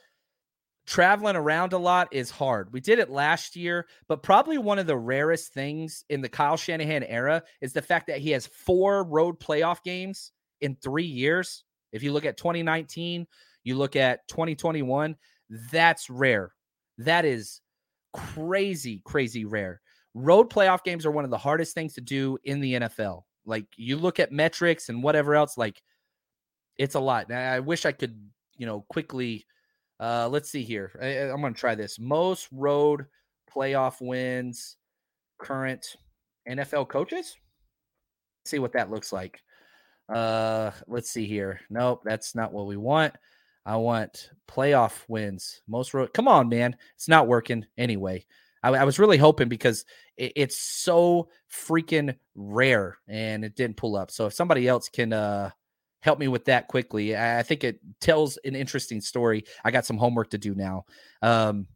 traveling around a lot is hard. We did it last year, but probably one of the rarest things in the Kyle Shanahan era is the fact that he has four road playoff games in three years. If you look at 2019, you look at 2021, that's rare. That is crazy, crazy rare. Road playoff games are one of the hardest things to do in the NFL. Like you look at metrics and whatever else, like it's a lot. I wish I could, you know, quickly uh, let's see here. I, am going to try this. Most road playoff wins, current NFL coaches. Let's see what that looks like. Uh, let's see here. Nope, that's not what we want. I want playoff wins. Most road. Come on, man. It's not working anyway. I, I was really hoping because it, it's so freaking rare and it didn't pull up. So if somebody else can uh help me with that quickly. I think it tells an interesting story. I got some homework to do now. Um,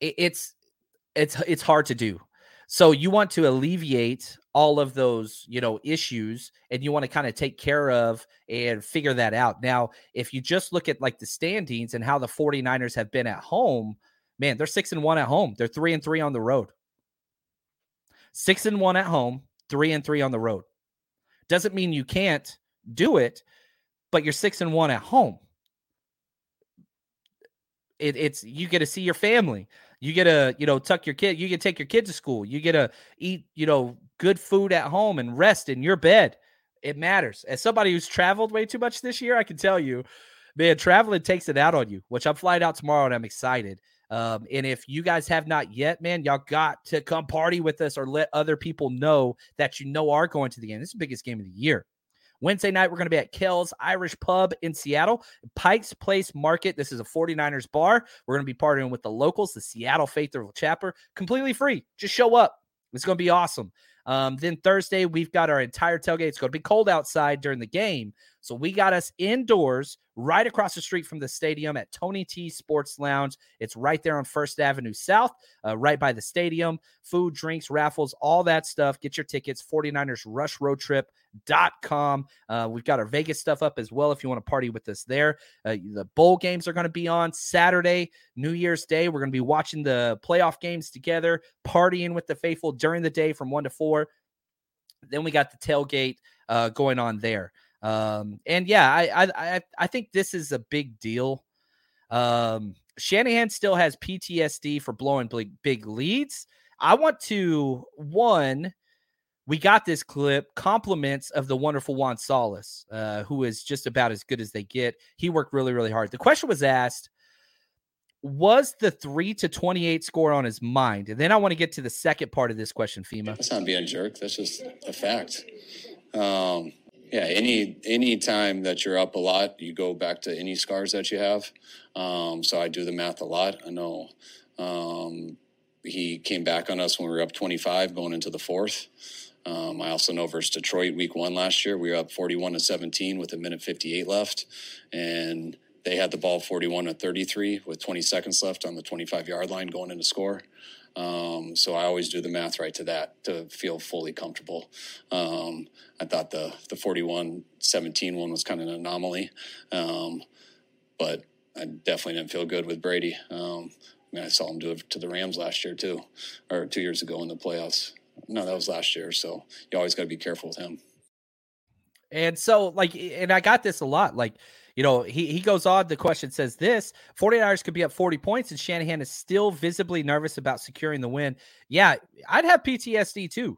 it, it's it's it's hard to do. So you want to alleviate all of those, you know, issues and you want to kind of take care of and figure that out. Now, if you just look at like the standings and how the 49ers have been at home, man, they're 6 and 1 at home. They're 3 and 3 on the road. 6 and 1 at home, 3 and 3 on the road. Doesn't mean you can't do it, but you're six and one at home. It, it's you get to see your family. You get to you know tuck your kid. You can take your kid to school. You get to eat you know good food at home and rest in your bed. It matters. As somebody who's traveled way too much this year, I can tell you, man, traveling takes it out on you. Which I'm flying out tomorrow and I'm excited. Um, and if you guys have not yet, man, y'all got to come party with us or let other people know that you know are going to the game. This is the biggest game of the year. Wednesday night, we're going to be at Kells Irish Pub in Seattle, Pike's Place Market. This is a 49ers bar. We're going to be partnering with the locals, the Seattle Faithful Chapter, completely free. Just show up. It's going to be awesome. Um, then Thursday, we've got our entire tailgate. It's going to be cold outside during the game. So we got us indoors right across the street from the stadium at Tony T Sports Lounge. It's right there on First Avenue South, uh, right by the stadium. Food, drinks, raffles, all that stuff. Get your tickets, 49ers Rush Road Trip dot com. Uh, we've got our Vegas stuff up as well if you want to party with us there. Uh, the bowl games are going to be on Saturday, New Year's Day. We're going to be watching the playoff games together, partying with the faithful during the day from one to four. Then we got the tailgate uh, going on there. Um, and yeah, I, I I think this is a big deal. Um, Shanahan still has PTSD for blowing big, big leads. I want to one we got this clip compliments of the wonderful Juan Solis, uh, who is just about as good as they get. He worked really, really hard. The question was asked Was the three to 28 score on his mind? And then I want to get to the second part of this question, FEMA. That's not being a jerk. That's just a fact. Um, yeah, any any time that you're up a lot, you go back to any scars that you have. Um, so I do the math a lot. I know um, he came back on us when we were up 25 going into the fourth. Um, I also know versus Detroit week one last year, we were up 41 to 17 with a minute 58 left. And they had the ball 41 to 33 with 20 seconds left on the 25 yard line going into score. Um, so I always do the math right to that to feel fully comfortable. Um, I thought the, the 41 17 one was kind of an anomaly. Um, but I definitely didn't feel good with Brady. Um, I mean, I saw him do it to the Rams last year too, or two years ago in the playoffs. No, that was last year. So you always got to be careful with him. And so, like, and I got this a lot. Like, you know, he, he goes on. The question says this 49ers could be up 40 points, and Shanahan is still visibly nervous about securing the win. Yeah, I'd have PTSD too.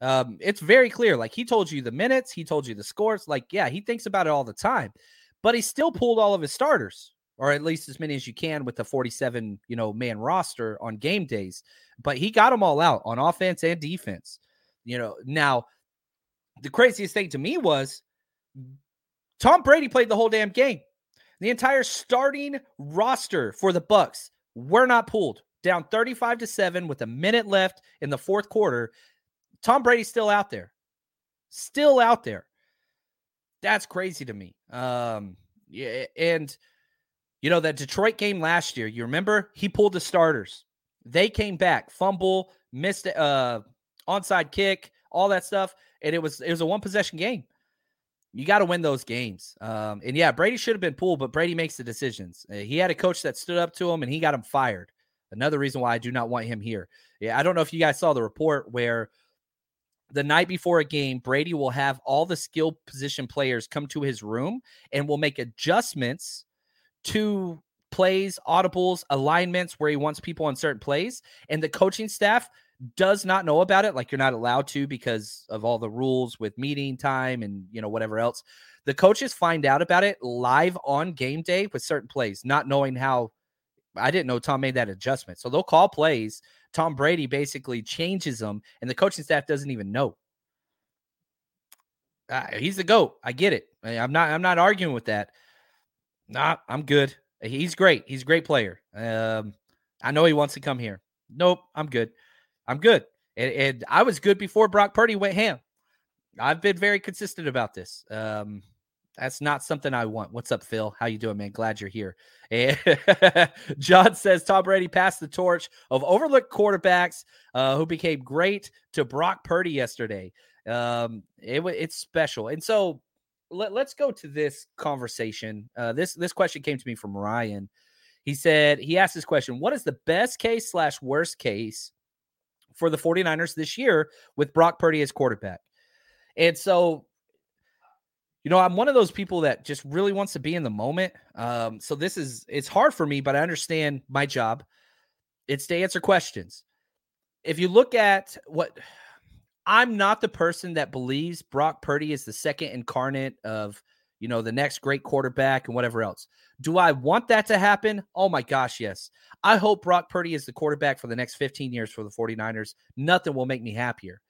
Um, it's very clear. Like, he told you the minutes, he told you the scores. Like, yeah, he thinks about it all the time, but he still pulled all of his starters or at least as many as you can with the 47, you know, man roster on game days. But he got them all out on offense and defense. You know, now the craziest thing to me was Tom Brady played the whole damn game. The entire starting roster for the Bucks were not pulled. Down 35 to 7 with a minute left in the fourth quarter. Tom Brady's still out there. Still out there. That's crazy to me. Um, yeah, and you know that Detroit game last year, you remember? He pulled the starters. They came back, fumble, missed uh onside kick, all that stuff, and it was it was a one possession game. You got to win those games. Um, and yeah, Brady should have been pulled, but Brady makes the decisions. Uh, he had a coach that stood up to him, and he got him fired. Another reason why I do not want him here. Yeah, I don't know if you guys saw the report where the night before a game, Brady will have all the skill position players come to his room and will make adjustments to plays, audibles, alignments where he wants people on certain plays. And the coaching staff does not know about it. Like you're not allowed to because of all the rules with meeting time and, you know, whatever else. The coaches find out about it live on game day with certain plays, not knowing how. I didn't know Tom made that adjustment. So they'll call plays Tom Brady basically changes them, and the coaching staff doesn't even know. Uh, he's the goat. I get it. I'm not. I'm not arguing with that. Nah, I'm good. He's great. He's a great player. Um, I know he wants to come here. Nope, I'm good. I'm good. And, and I was good before Brock Purdy went ham. I've been very consistent about this. Um, that's not something I want. What's up, Phil? How you doing, man? Glad you're here. And John says Tom Brady passed the torch of overlooked quarterbacks uh, who became great to Brock Purdy yesterday. Um, it, it's special, and so let, us go to this conversation. Uh, this this question came to me from Ryan. He said he asked this question: What is the best case slash worst case for the 49ers this year with Brock Purdy as quarterback? And so you know, I'm one of those people that just really wants to be in the moment. Um, so this is it's hard for me, but I understand my job. It's to answer questions. If you look at what I'm not the person that believes Brock Purdy is the second incarnate of, you know, the next great quarterback and whatever else. Do I want that to happen? Oh my gosh, yes. I hope Brock Purdy is the quarterback for the next 15 years for the 49ers. Nothing will make me happier.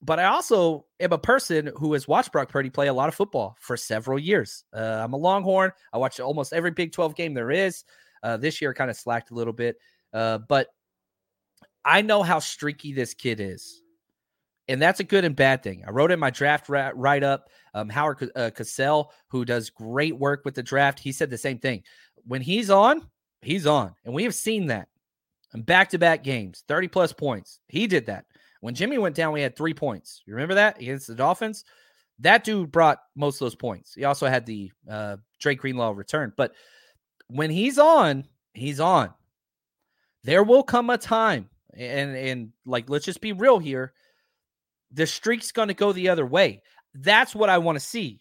But I also am a person who has watched Brock Purdy play a lot of football for several years. Uh, I'm a Longhorn. I watch almost every Big 12 game there is. Uh, this year kind of slacked a little bit, uh, but I know how streaky this kid is. And that's a good and bad thing. I wrote in my draft ra- write up. Um, Howard uh, Cosell, who does great work with the draft, he said the same thing. When he's on, he's on. And we have seen that back to back games, 30 plus points. He did that. When Jimmy went down, we had three points. You remember that against the Dolphins? That dude brought most of those points. He also had the uh, Dre Greenlaw return. But when he's on, he's on. There will come a time, and and like let's just be real here. The streak's going to go the other way. That's what I want to see.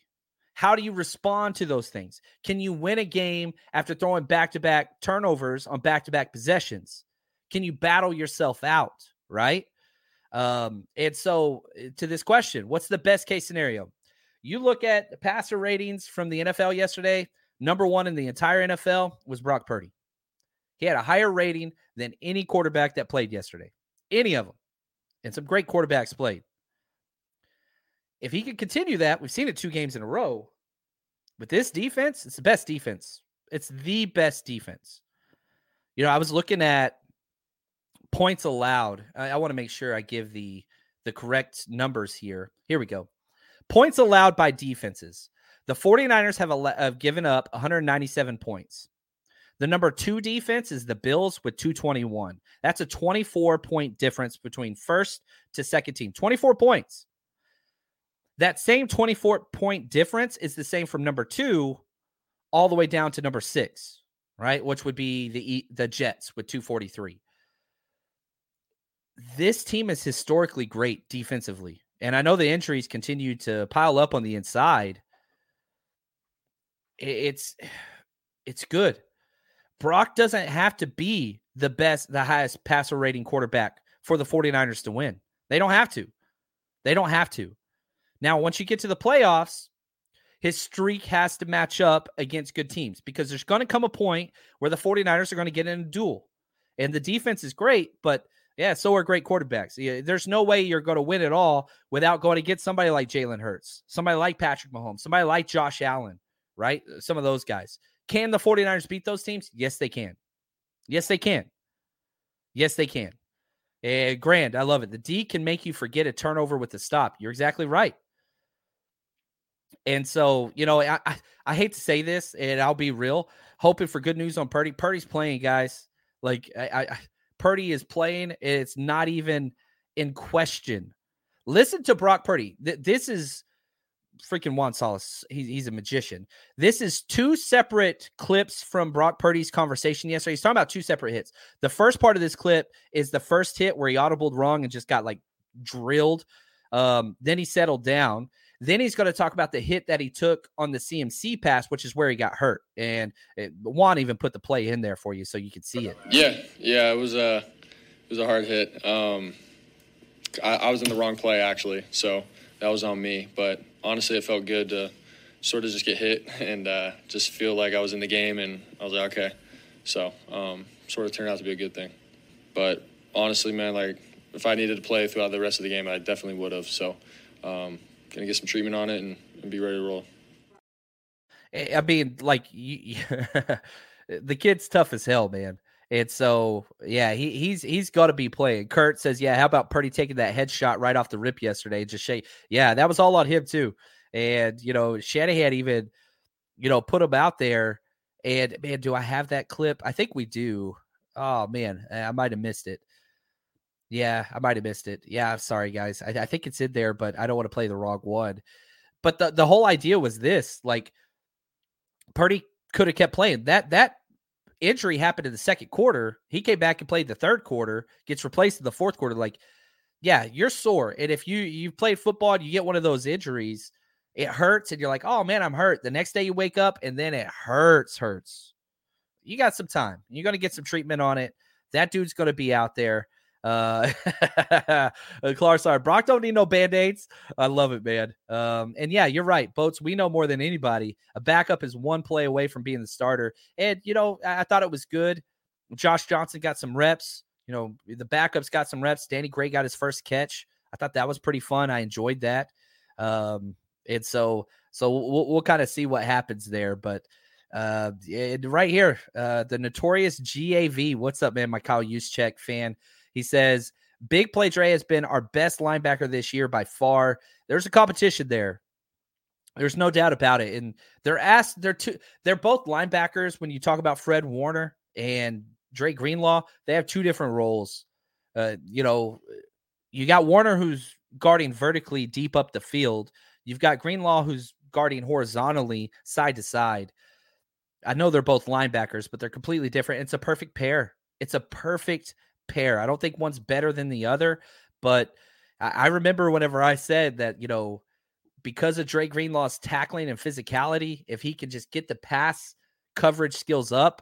How do you respond to those things? Can you win a game after throwing back to back turnovers on back to back possessions? Can you battle yourself out? Right. Um, and so eh, to this question, what's the best case scenario? You look at the passer ratings from the NFL yesterday, number one in the entire NFL was Brock Purdy. He had a higher rating than any quarterback that played yesterday, any of them. And some great quarterbacks played. If he could continue that, we've seen it two games in a row. With this defense, it's the best defense. It's the best defense. You know, I was looking at points allowed. I, I want to make sure I give the the correct numbers here. Here we go. Points allowed by defenses. The 49ers have, ele- have given up 197 points. The number two defense is the Bills with 221. That's a 24 point difference between first to second team. 24 points. That same 24 point difference is the same from number two all the way down to number six, right? Which would be the the Jets with 243 this team is historically great defensively. And I know the injuries continue to pile up on the inside. It's it's good. Brock doesn't have to be the best, the highest passer rating quarterback for the 49ers to win. They don't have to. They don't have to. Now, once you get to the playoffs, his streak has to match up against good teams because there's going to come a point where the 49ers are going to get in a duel. And the defense is great, but – yeah, so are great quarterbacks. There's no way you're going to win it all without going to get somebody like Jalen Hurts, somebody like Patrick Mahomes, somebody like Josh Allen, right? Uh, some of those guys. Can the 49ers beat those teams? Yes, they can. Yes, they can. Yes, they can. And Grand, I love it. The D can make you forget a turnover with the stop. You're exactly right. And so, you know, I, I, I hate to say this, and I'll be real, hoping for good news on Purdy. Purdy's playing, guys. Like I, I Purdy is playing. It's not even in question. Listen to Brock Purdy. Th- this is freaking Juan Solis. He's, he's a magician. This is two separate clips from Brock Purdy's conversation yesterday. He's talking about two separate hits. The first part of this clip is the first hit where he audibled wrong and just got like drilled. Um, then he settled down. Then he's going to talk about the hit that he took on the CMC pass, which is where he got hurt. And it, Juan even put the play in there for you so you could see it. Yeah, yeah, it was a it was a hard hit. Um, I, I was in the wrong play actually, so that was on me. But honestly, it felt good to sort of just get hit and uh, just feel like I was in the game, and I was like, okay. So um, sort of turned out to be a good thing. But honestly, man, like if I needed to play throughout the rest of the game, I definitely would have. So um, gonna get some treatment on it and, and be ready to roll. Eh, I mean, like you, the kid's tough as hell, man. And so, yeah, he he's he's got to be playing. Kurt says, "Yeah, how about Purdy taking that headshot right off the rip yesterday?" Just say, yeah, that was all on him too. And you know, Shanahan even, you know, put him out there. And man, do I have that clip? I think we do. Oh man, I might have missed it. Yeah, I might have missed it. Yeah, sorry guys. I, I think it's in there, but I don't want to play the wrong one. But the the whole idea was this: like, Purdy could have kept playing. That that injury happened in the second quarter. He came back and played the third quarter, gets replaced in the fourth quarter. Like, yeah, you're sore. And if you you played football and you get one of those injuries, it hurts, and you're like, oh man, I'm hurt. The next day you wake up and then it hurts, hurts. You got some time. You're gonna get some treatment on it. That dude's gonna be out there. Uh, Clark, sorry, Brock don't need no band aids. I love it, man. Um, and yeah, you're right, boats. We know more than anybody. A backup is one play away from being the starter, and you know, I, I thought it was good. Josh Johnson got some reps. You know, the backups got some reps. Danny Gray got his first catch. I thought that was pretty fun. I enjoyed that. Um, and so, so we'll, we'll kind of see what happens there, but. Uh, right here, uh, the notorious GAV. What's up, man? My Kyle Juszczyk fan. He says, Big Play Dre has been our best linebacker this year by far. There's a competition there. There's no doubt about it. And they're asked, they're two, they're both linebackers. When you talk about Fred Warner and Dre Greenlaw, they have two different roles. Uh, you know, you got Warner who's guarding vertically deep up the field. You've got Greenlaw who's guarding horizontally side to side. I know they're both linebackers, but they're completely different. It's a perfect pair. It's a perfect pair. I don't think one's better than the other, but I, remember whenever I said that, you know, because of Dre Greenlaw's tackling and physicality, if he can just get the pass coverage skills up,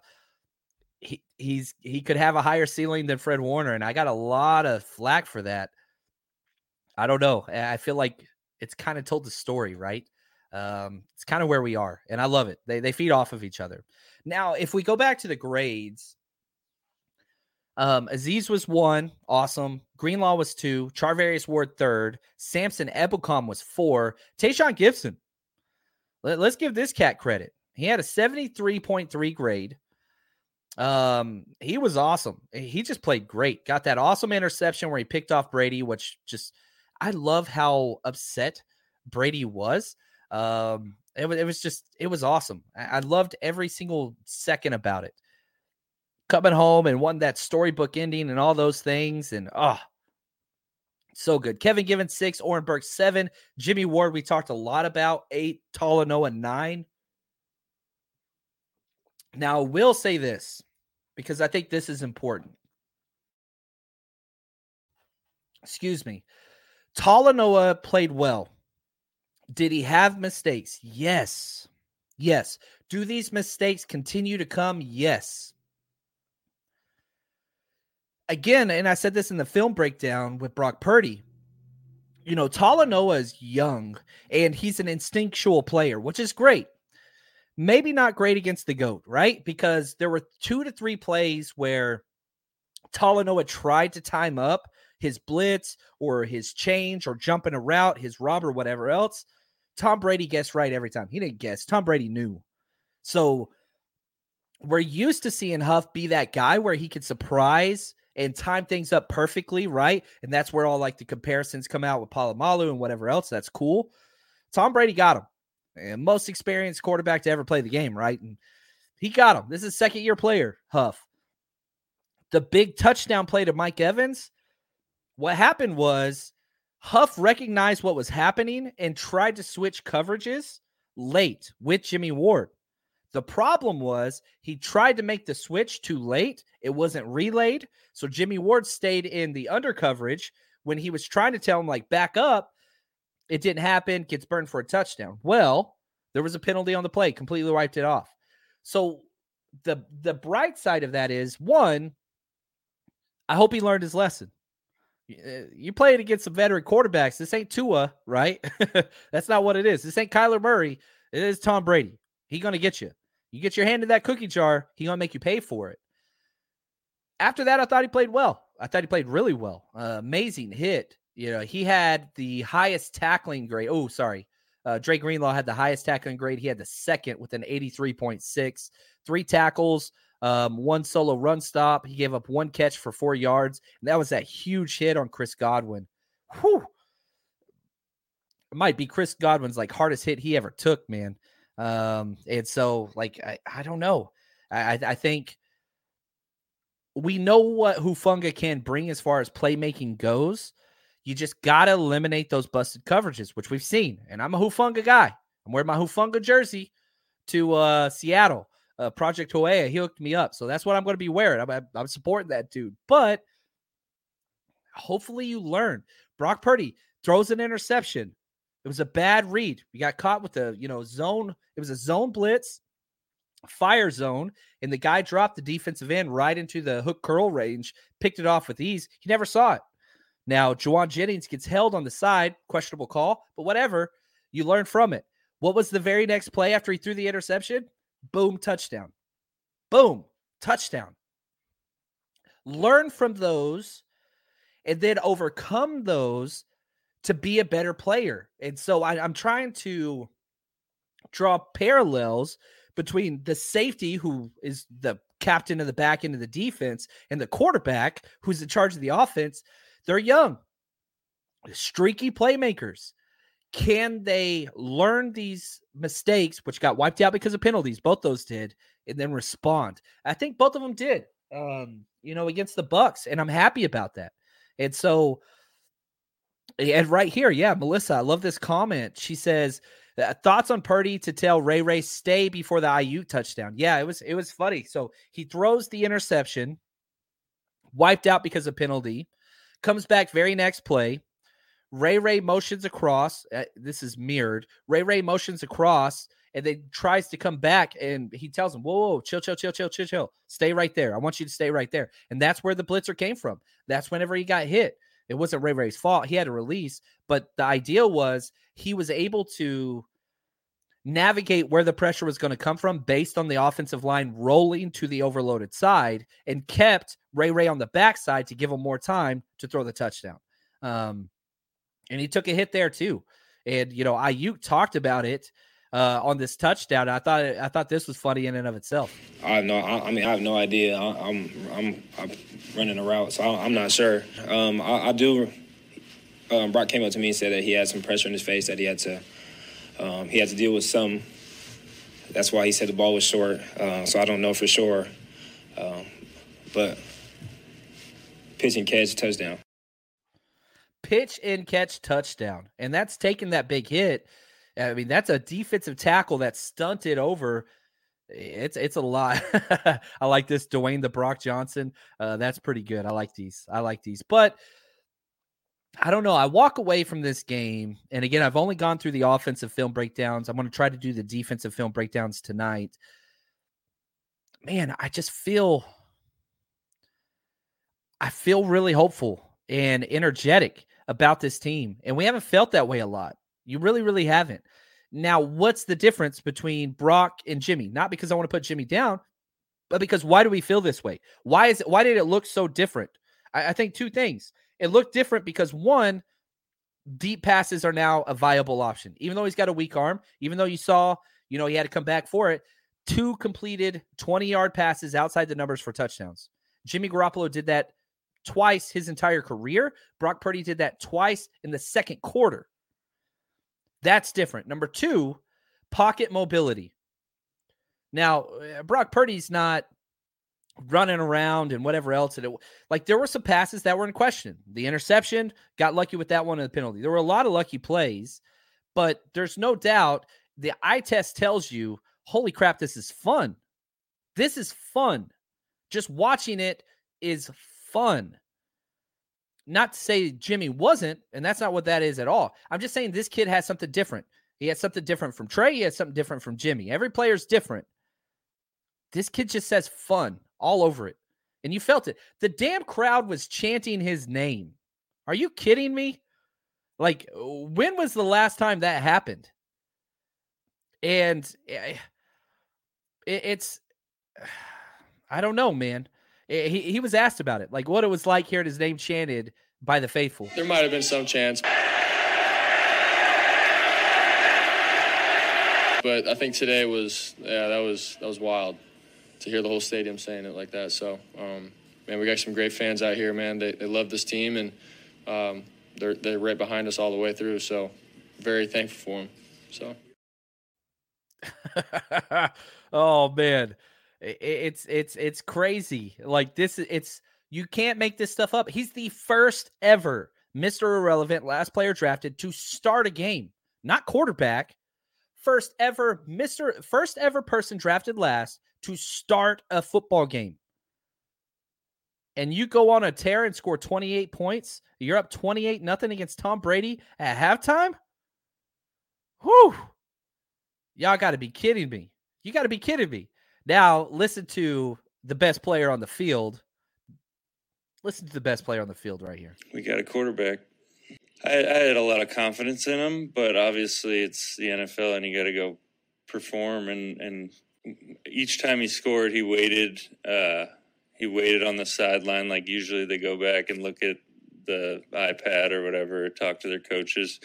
he, he's he could have a higher ceiling than Fred Warner, and I got a lot of flack for that. I don't know. I feel like it's kind of told the story, right? Um, it's kind of where we are, and I love it. They they feed off of each other. Now, if we go back to the grades, um, Azeez was one, awesome. Greenlaw was two. Charvarius Ward third. Samson Ebukam was four. Tashaun Gipson. Let, us give this cat credit. He had a 73.3 grade. Um, he was awesome. He just played great. Got that awesome interception where he picked off Brady, which just I love how upset Brady was. Um, it was it was just it was awesome. I, I loved every single second about it coming home and won that storybook ending and all those things. And oh, so good. Kevin Givens six, Oren Burks seven, Jimmy Ward, we talked a lot about eight, Talanoa nine. Now, I will say this because I think this is important. Excuse me. Talanoa played well. Did he have mistakes? Yes. Yes. Do these mistakes continue to come? Yes again, and I said this in the film breakdown with Brock Purdy. You know, Talanoa is young and he's an instinctual player, which is great. Maybe not great against the GOAT, right? Because there were two to three plays where Talanoa tried to time up his blitz or his change or jumping a route, his rob or whatever else. Tom Brady guessed right every time. He didn't guess. Tom Brady knew. So we're used to seeing Huff be that guy where he could surprise and time things up perfectly, right? And that's where all like the comparisons come out with Polamalu and whatever else. That's cool. Tom Brady got him. And most experienced quarterback to ever play the game, right? And he got him. This is second year player, Huff. The big touchdown play to Mike Evans. What happened was Huff recognized what was happening and tried to switch coverages late with Jimmy Ward. The problem was he tried to make the switch too late. It wasn't relayed. So Jimmy Ward stayed in the under coverage when he was trying to tell him, like, back up. It didn't happen, gets burned for a touchdown. Well, there was a penalty on the play, completely wiped it off. So the the bright side of that is one, I hope he learned his lesson. Uh, you play it against some veteran quarterbacks. This ain't Tua, right? That's not what it is. This ain't Kyler Murray. It is Tom Brady. He gonna get you. You get your hand in that cookie jar, he gonna make you pay for it. After that, I thought he played well. I thought he played really well. Uh, amazing hit. You know, he had the highest tackling grade. Oh, sorry. Uh, Dre Greenlaw had the highest tackling grade. He had the second with an 83.6, three tackles, um, one solo run stop. He gave up one catch for four yards. And that was that huge hit on Chris Godwin. Whew. It might be Chris Godwin's like hardest hit he ever took, man. Um, and so like I, I don't know. I, I think we know what Hufanga can bring as far as playmaking goes. You just gotta eliminate those busted coverages, which we've seen. And I'm a Hufanga guy. I'm wearing my Hufanga jersey to uh, Seattle. Uh, Project Hoea, he hooked me up. So that's what I'm going to be wearing. I'm, I'm supporting that dude. But hopefully you learn. Brock Purdy throws an interception. It was a bad read. We got caught with a, you know, zone. It was a zone blitz, fire zone, and the guy dropped the defensive end right into the hook curl range, picked it off with ease. He never saw it. Now, Jauan Jennings gets held on the side, questionable call, but whatever. You learn from it. What was the very next play after he threw the interception? Boom, touchdown. Boom, touchdown. Learn from those and then overcome those to be a better player. And so I, am trying to draw parallels between the safety, who is the captain of the back end of the defense, and the quarterback, who's in charge of the offense. They're young, streaky playmakers. Can they learn these mistakes, which got wiped out because of penalties? Both those did, and then respond. I think both of them did. Um, you know, against the Bucks, and I'm happy about that. And so and right here, yeah, Melissa, I love this comment. She says, "Thoughts on Purdy to tell Ray Ray stay before the Aiyuk touchdown." Yeah, it was it was funny. So he throws the interception, wiped out because of penalty, comes back very next play. Ray Ray motions across. Uh, this is mirrored. Ray Ray motions across and then tries to come back and he tells him, whoa, whoa, chill, chill, chill, chill, chill, chill. Stay right there. I want you to stay right there. And that's where the blitzer came from. That's whenever he got hit. It wasn't Ray Ray's fault. He had a release, but the idea was he was able to navigate where the pressure was going to come from based on the offensive line rolling to the overloaded side and kept Ray Ray on the backside to give him more time to throw the touchdown. Um, and he took a hit there too. And you know, Aiyuk talked about it uh, on this touchdown. I thought I thought this was funny in and of itself. I no. I, I mean, I have no idea. I, am I'm, I'm I'm running a route, so I, am not sure. Um, I, I, do. Um, Brock came up to me and said that he had some pressure in his face that he had to um, he had to deal with some. That's why he said the ball was short. Uh, so I don't know for sure, um, but pitch and catch touchdown. Pitch and catch touchdown, and that's taking that big hit I mean, that's a defensive tackle that's stunted over. It's it's a lot. I like this Dwayne the Brock Johnson. Uh, that's pretty good. I like these. I like these. But I don't know. I walk away from this game, and again, I've only gone through the offensive film breakdowns. I'm going to try to do the defensive film breakdowns tonight. Man, I just feel I feel really hopeful and energetic about this team, and we haven't felt that way a lot. You really, really haven't. Now, what's the difference between Brock and Jimmy? Not because I want to put Jimmy down, but because why do we feel this way? Why is it? Why did it look so different? I, I think two things. It looked different because one, deep passes are now a viable option. Even though he's got a weak arm, even though you saw, you know, he had to come back for it. two completed 20 yard passes outside the numbers for touchdowns. Jimmy Garoppolo did that twice his entire career. Brock Purdy did that twice in the second quarter. That's different. Number two, pocket mobility. Now, uh, Brock Purdy's not running around and whatever else. It, like there were some passes that were in question. The interception got lucky with that one and the penalty. There were a lot of lucky plays, but there's no doubt the eye test tells you, holy crap, this is fun. This is fun. Just watching it is fun. Not to say Jimmy wasn't, and that's not what that is at all. I'm just saying this kid has something different. He has something different from Trey. He has something different from Jimmy. Every player's different. This kid just says fun all over it. And you felt it. The damn crowd was chanting his name. Are you kidding me? Like, when was the last time that happened? And eh, it's, I don't know, man. He, he was asked about it, like what it was like hearing his name chanted by the faithful. There might have been some chance. But I think today was, yeah, that was that was wild to hear the whole stadium saying it like that. So, um, man, we got some great fans out here, man. They, they love this team, and um, they're they're right behind us all the way through. So, very thankful for them. So. oh man, it's it's it's crazy. Like this, it's you can't make this stuff up. He's the first ever Mr. Irrelevant, last player drafted to start a game, not quarterback. First ever Mr. First ever person drafted last to start a football game. And you go on a tear and score 28 points. You're up 28 nothing against Tom Brady at halftime? Whew. Y'all got to be kidding me. You got to be kidding me. Now, listen to the best player on the field. Listen to the best player on the field right here. We got a quarterback. I, I had a lot of confidence in him, but obviously it's the NFL and you got to go perform and, and each time he scored, he waited. Uh, he waited on the sideline. Like usually, they go back and look at the iPad or whatever, talk to their coaches.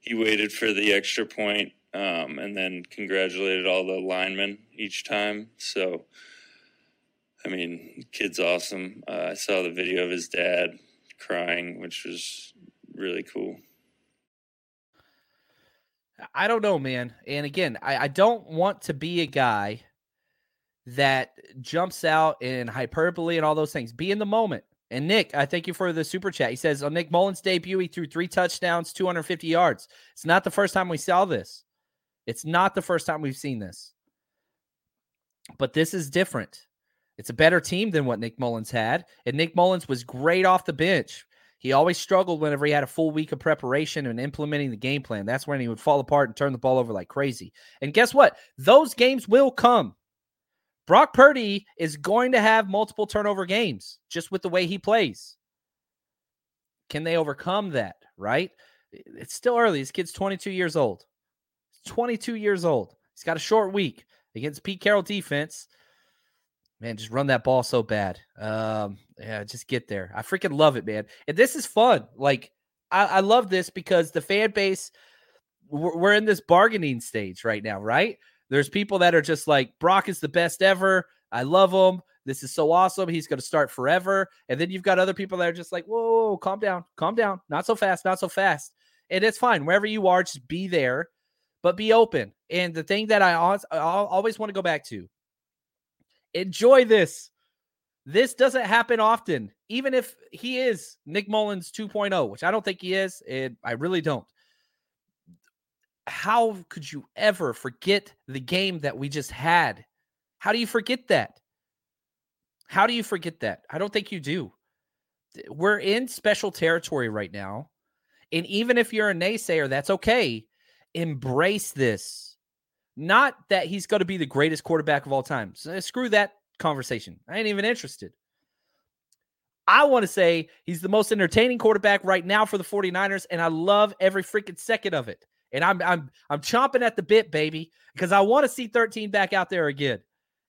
He waited for the extra point, um, and then congratulated all the linemen each time. So, I mean, kid's awesome. Uh, I saw the video of his dad crying, which was really cool. I don't know, man. And again, I, I don't want to be a guy that jumps out in hyperbole and all those things. Be in the moment. And Nick, I thank you for the super chat. He says on Nick Mullens' debut, he threw three touchdowns, 250 yards. It's not the first time we saw this. It's not the first time we've seen this. But this is different. It's a better team than what Nick Mullens had. And Nick Mullens was great off the bench. He always struggled whenever he had a full week of preparation and implementing the game plan. That's when he would fall apart and turn the ball over like crazy. And guess what? Those games will come. Brock Purdy is going to have multiple turnover games just with the way he plays. Can they overcome that? Right? It's still early. This kid's 22 years old. 22 years old. He's got a short week against Pete Carroll defense. Man, just run that ball so bad. Um, yeah, just get there. I freaking love it, man. And this is fun. Like, I, I love this because the fan base, we're, we're in this bargaining stage right now, right? There's people that are just like, Brock is the best ever. I love him. This is so awesome. He's going to start forever. And then you've got other people that are just like, whoa, whoa, calm down, calm down. Not so fast, not so fast. And it's fine. Wherever you are, just be there, but be open. And the thing that I always want to go back to enjoy this. This doesn't happen often, even if he is Nick Mullens 2.0, which I don't think he is, and I really don't. How could you ever forget the game that we just had? How do you forget that? How do you forget that? I don't think you do. We're in special territory right now. And even if you're a naysayer, that's okay. Embrace this. Not that he's going to be the greatest quarterback of all time. So eh, screw that conversation. I ain't even interested. I want to say he's the most entertaining quarterback right now for the 49ers, and I love every freaking second of it. And I'm I'm I'm chomping at the bit, baby, because I want to see 13 back out there again.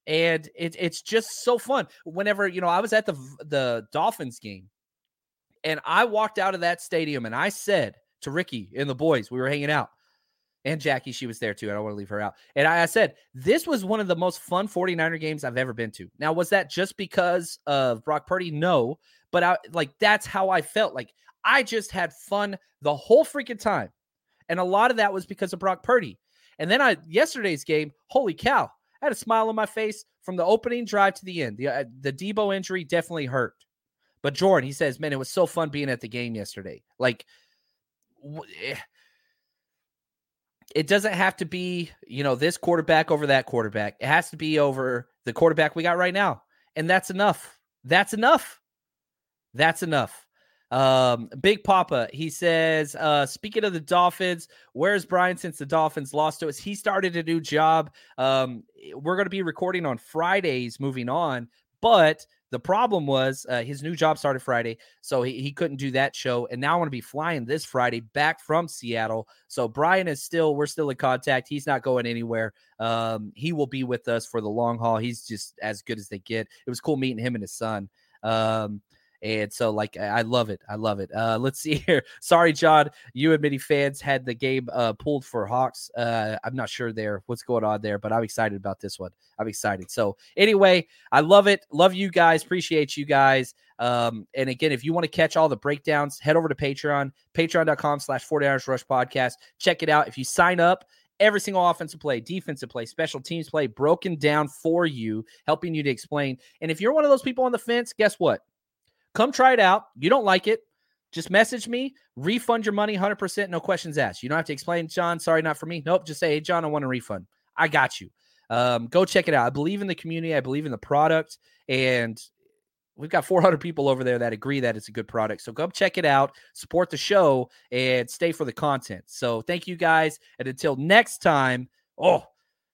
And it, it's just so fun. Whenever, you know, I was at the the Dolphins game and I walked out of that stadium and I said to Ricky and the boys, we were hanging out, and Jackie, she was there too. I don't want to leave her out. And I, I, said, this was one of the most fun 49er games I've ever been to. Now, was that just because of Brock Purdy? No, but I like that's how I felt. Like I just had fun the whole freaking time. And a lot of that was because of Brock Purdy. And then I yesterday's game, holy cow, I had a smile on my face from the opening drive to the end. The uh, the Deebo injury definitely hurt. But Jordan, he says, man, it was so fun being at the game yesterday. Like, eh, it doesn't have to be, you know, this quarterback over that quarterback. It has to be over the quarterback we got right now. And that's enough. That's enough. That's enough. Um, Big Papa, he says, uh, speaking of the Dolphins, where's Brian since the Dolphins lost to us? He started a new job. Um, we're going to be recording on Fridays moving on, but the problem was uh, his new job started Friday, so he, he couldn't do that show. And now I want to be flying this Friday back from Seattle. So Brian is still, we're still in contact. He's not going anywhere. Um, he will be with us for the long haul. He's just as good as they get. It was cool meeting him and his son. Um, and so, like, I love it. I love it. Uh, let's see here. Sorry, John. You and many fans had the game uh, pulled for Hawks. Uh, I'm not sure there what's going on there, but I'm excited about this one. I'm excited. So, anyway, I love it. Love you guys. Appreciate you guys. Um, and again, if you want to catch all the breakdowns, head over to Patreon, patreon.com slash 49ers Rush Podcast. Check it out. If you sign up, every single offensive play, defensive play, special teams play broken down for you, helping you to explain. And if you're one of those people on the fence, guess what? Come try it out. You don't like it, just message me, refund your money 100%, no questions asked. You don't have to explain, John, sorry, not for me. Nope, just say, hey, John, I want a refund. I got you. Um, go check it out. I believe in the community, I believe in the product, and we've got 400 people over there that agree that it's a good product. So go check it out, support the show, and stay for the content. So thank you guys. And until next time, oh,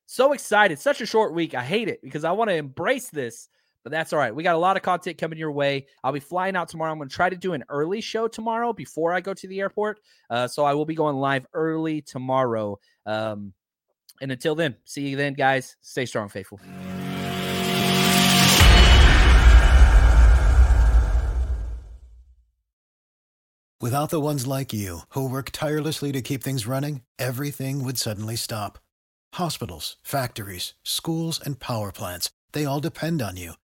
so excited. Such a short week. I hate it because I want to embrace this but that's all right. We got a lot of content coming your way. I'll be flying out tomorrow. I'm going to try to do an early show tomorrow before I go to the airport. Uh, so I will be going live early tomorrow. Um, and until then, see you then, guys. Stay strong, faithful. Without the ones like you who work tirelessly to keep things running, everything would suddenly stop. Hospitals, factories, schools, and power plants, they all depend on you.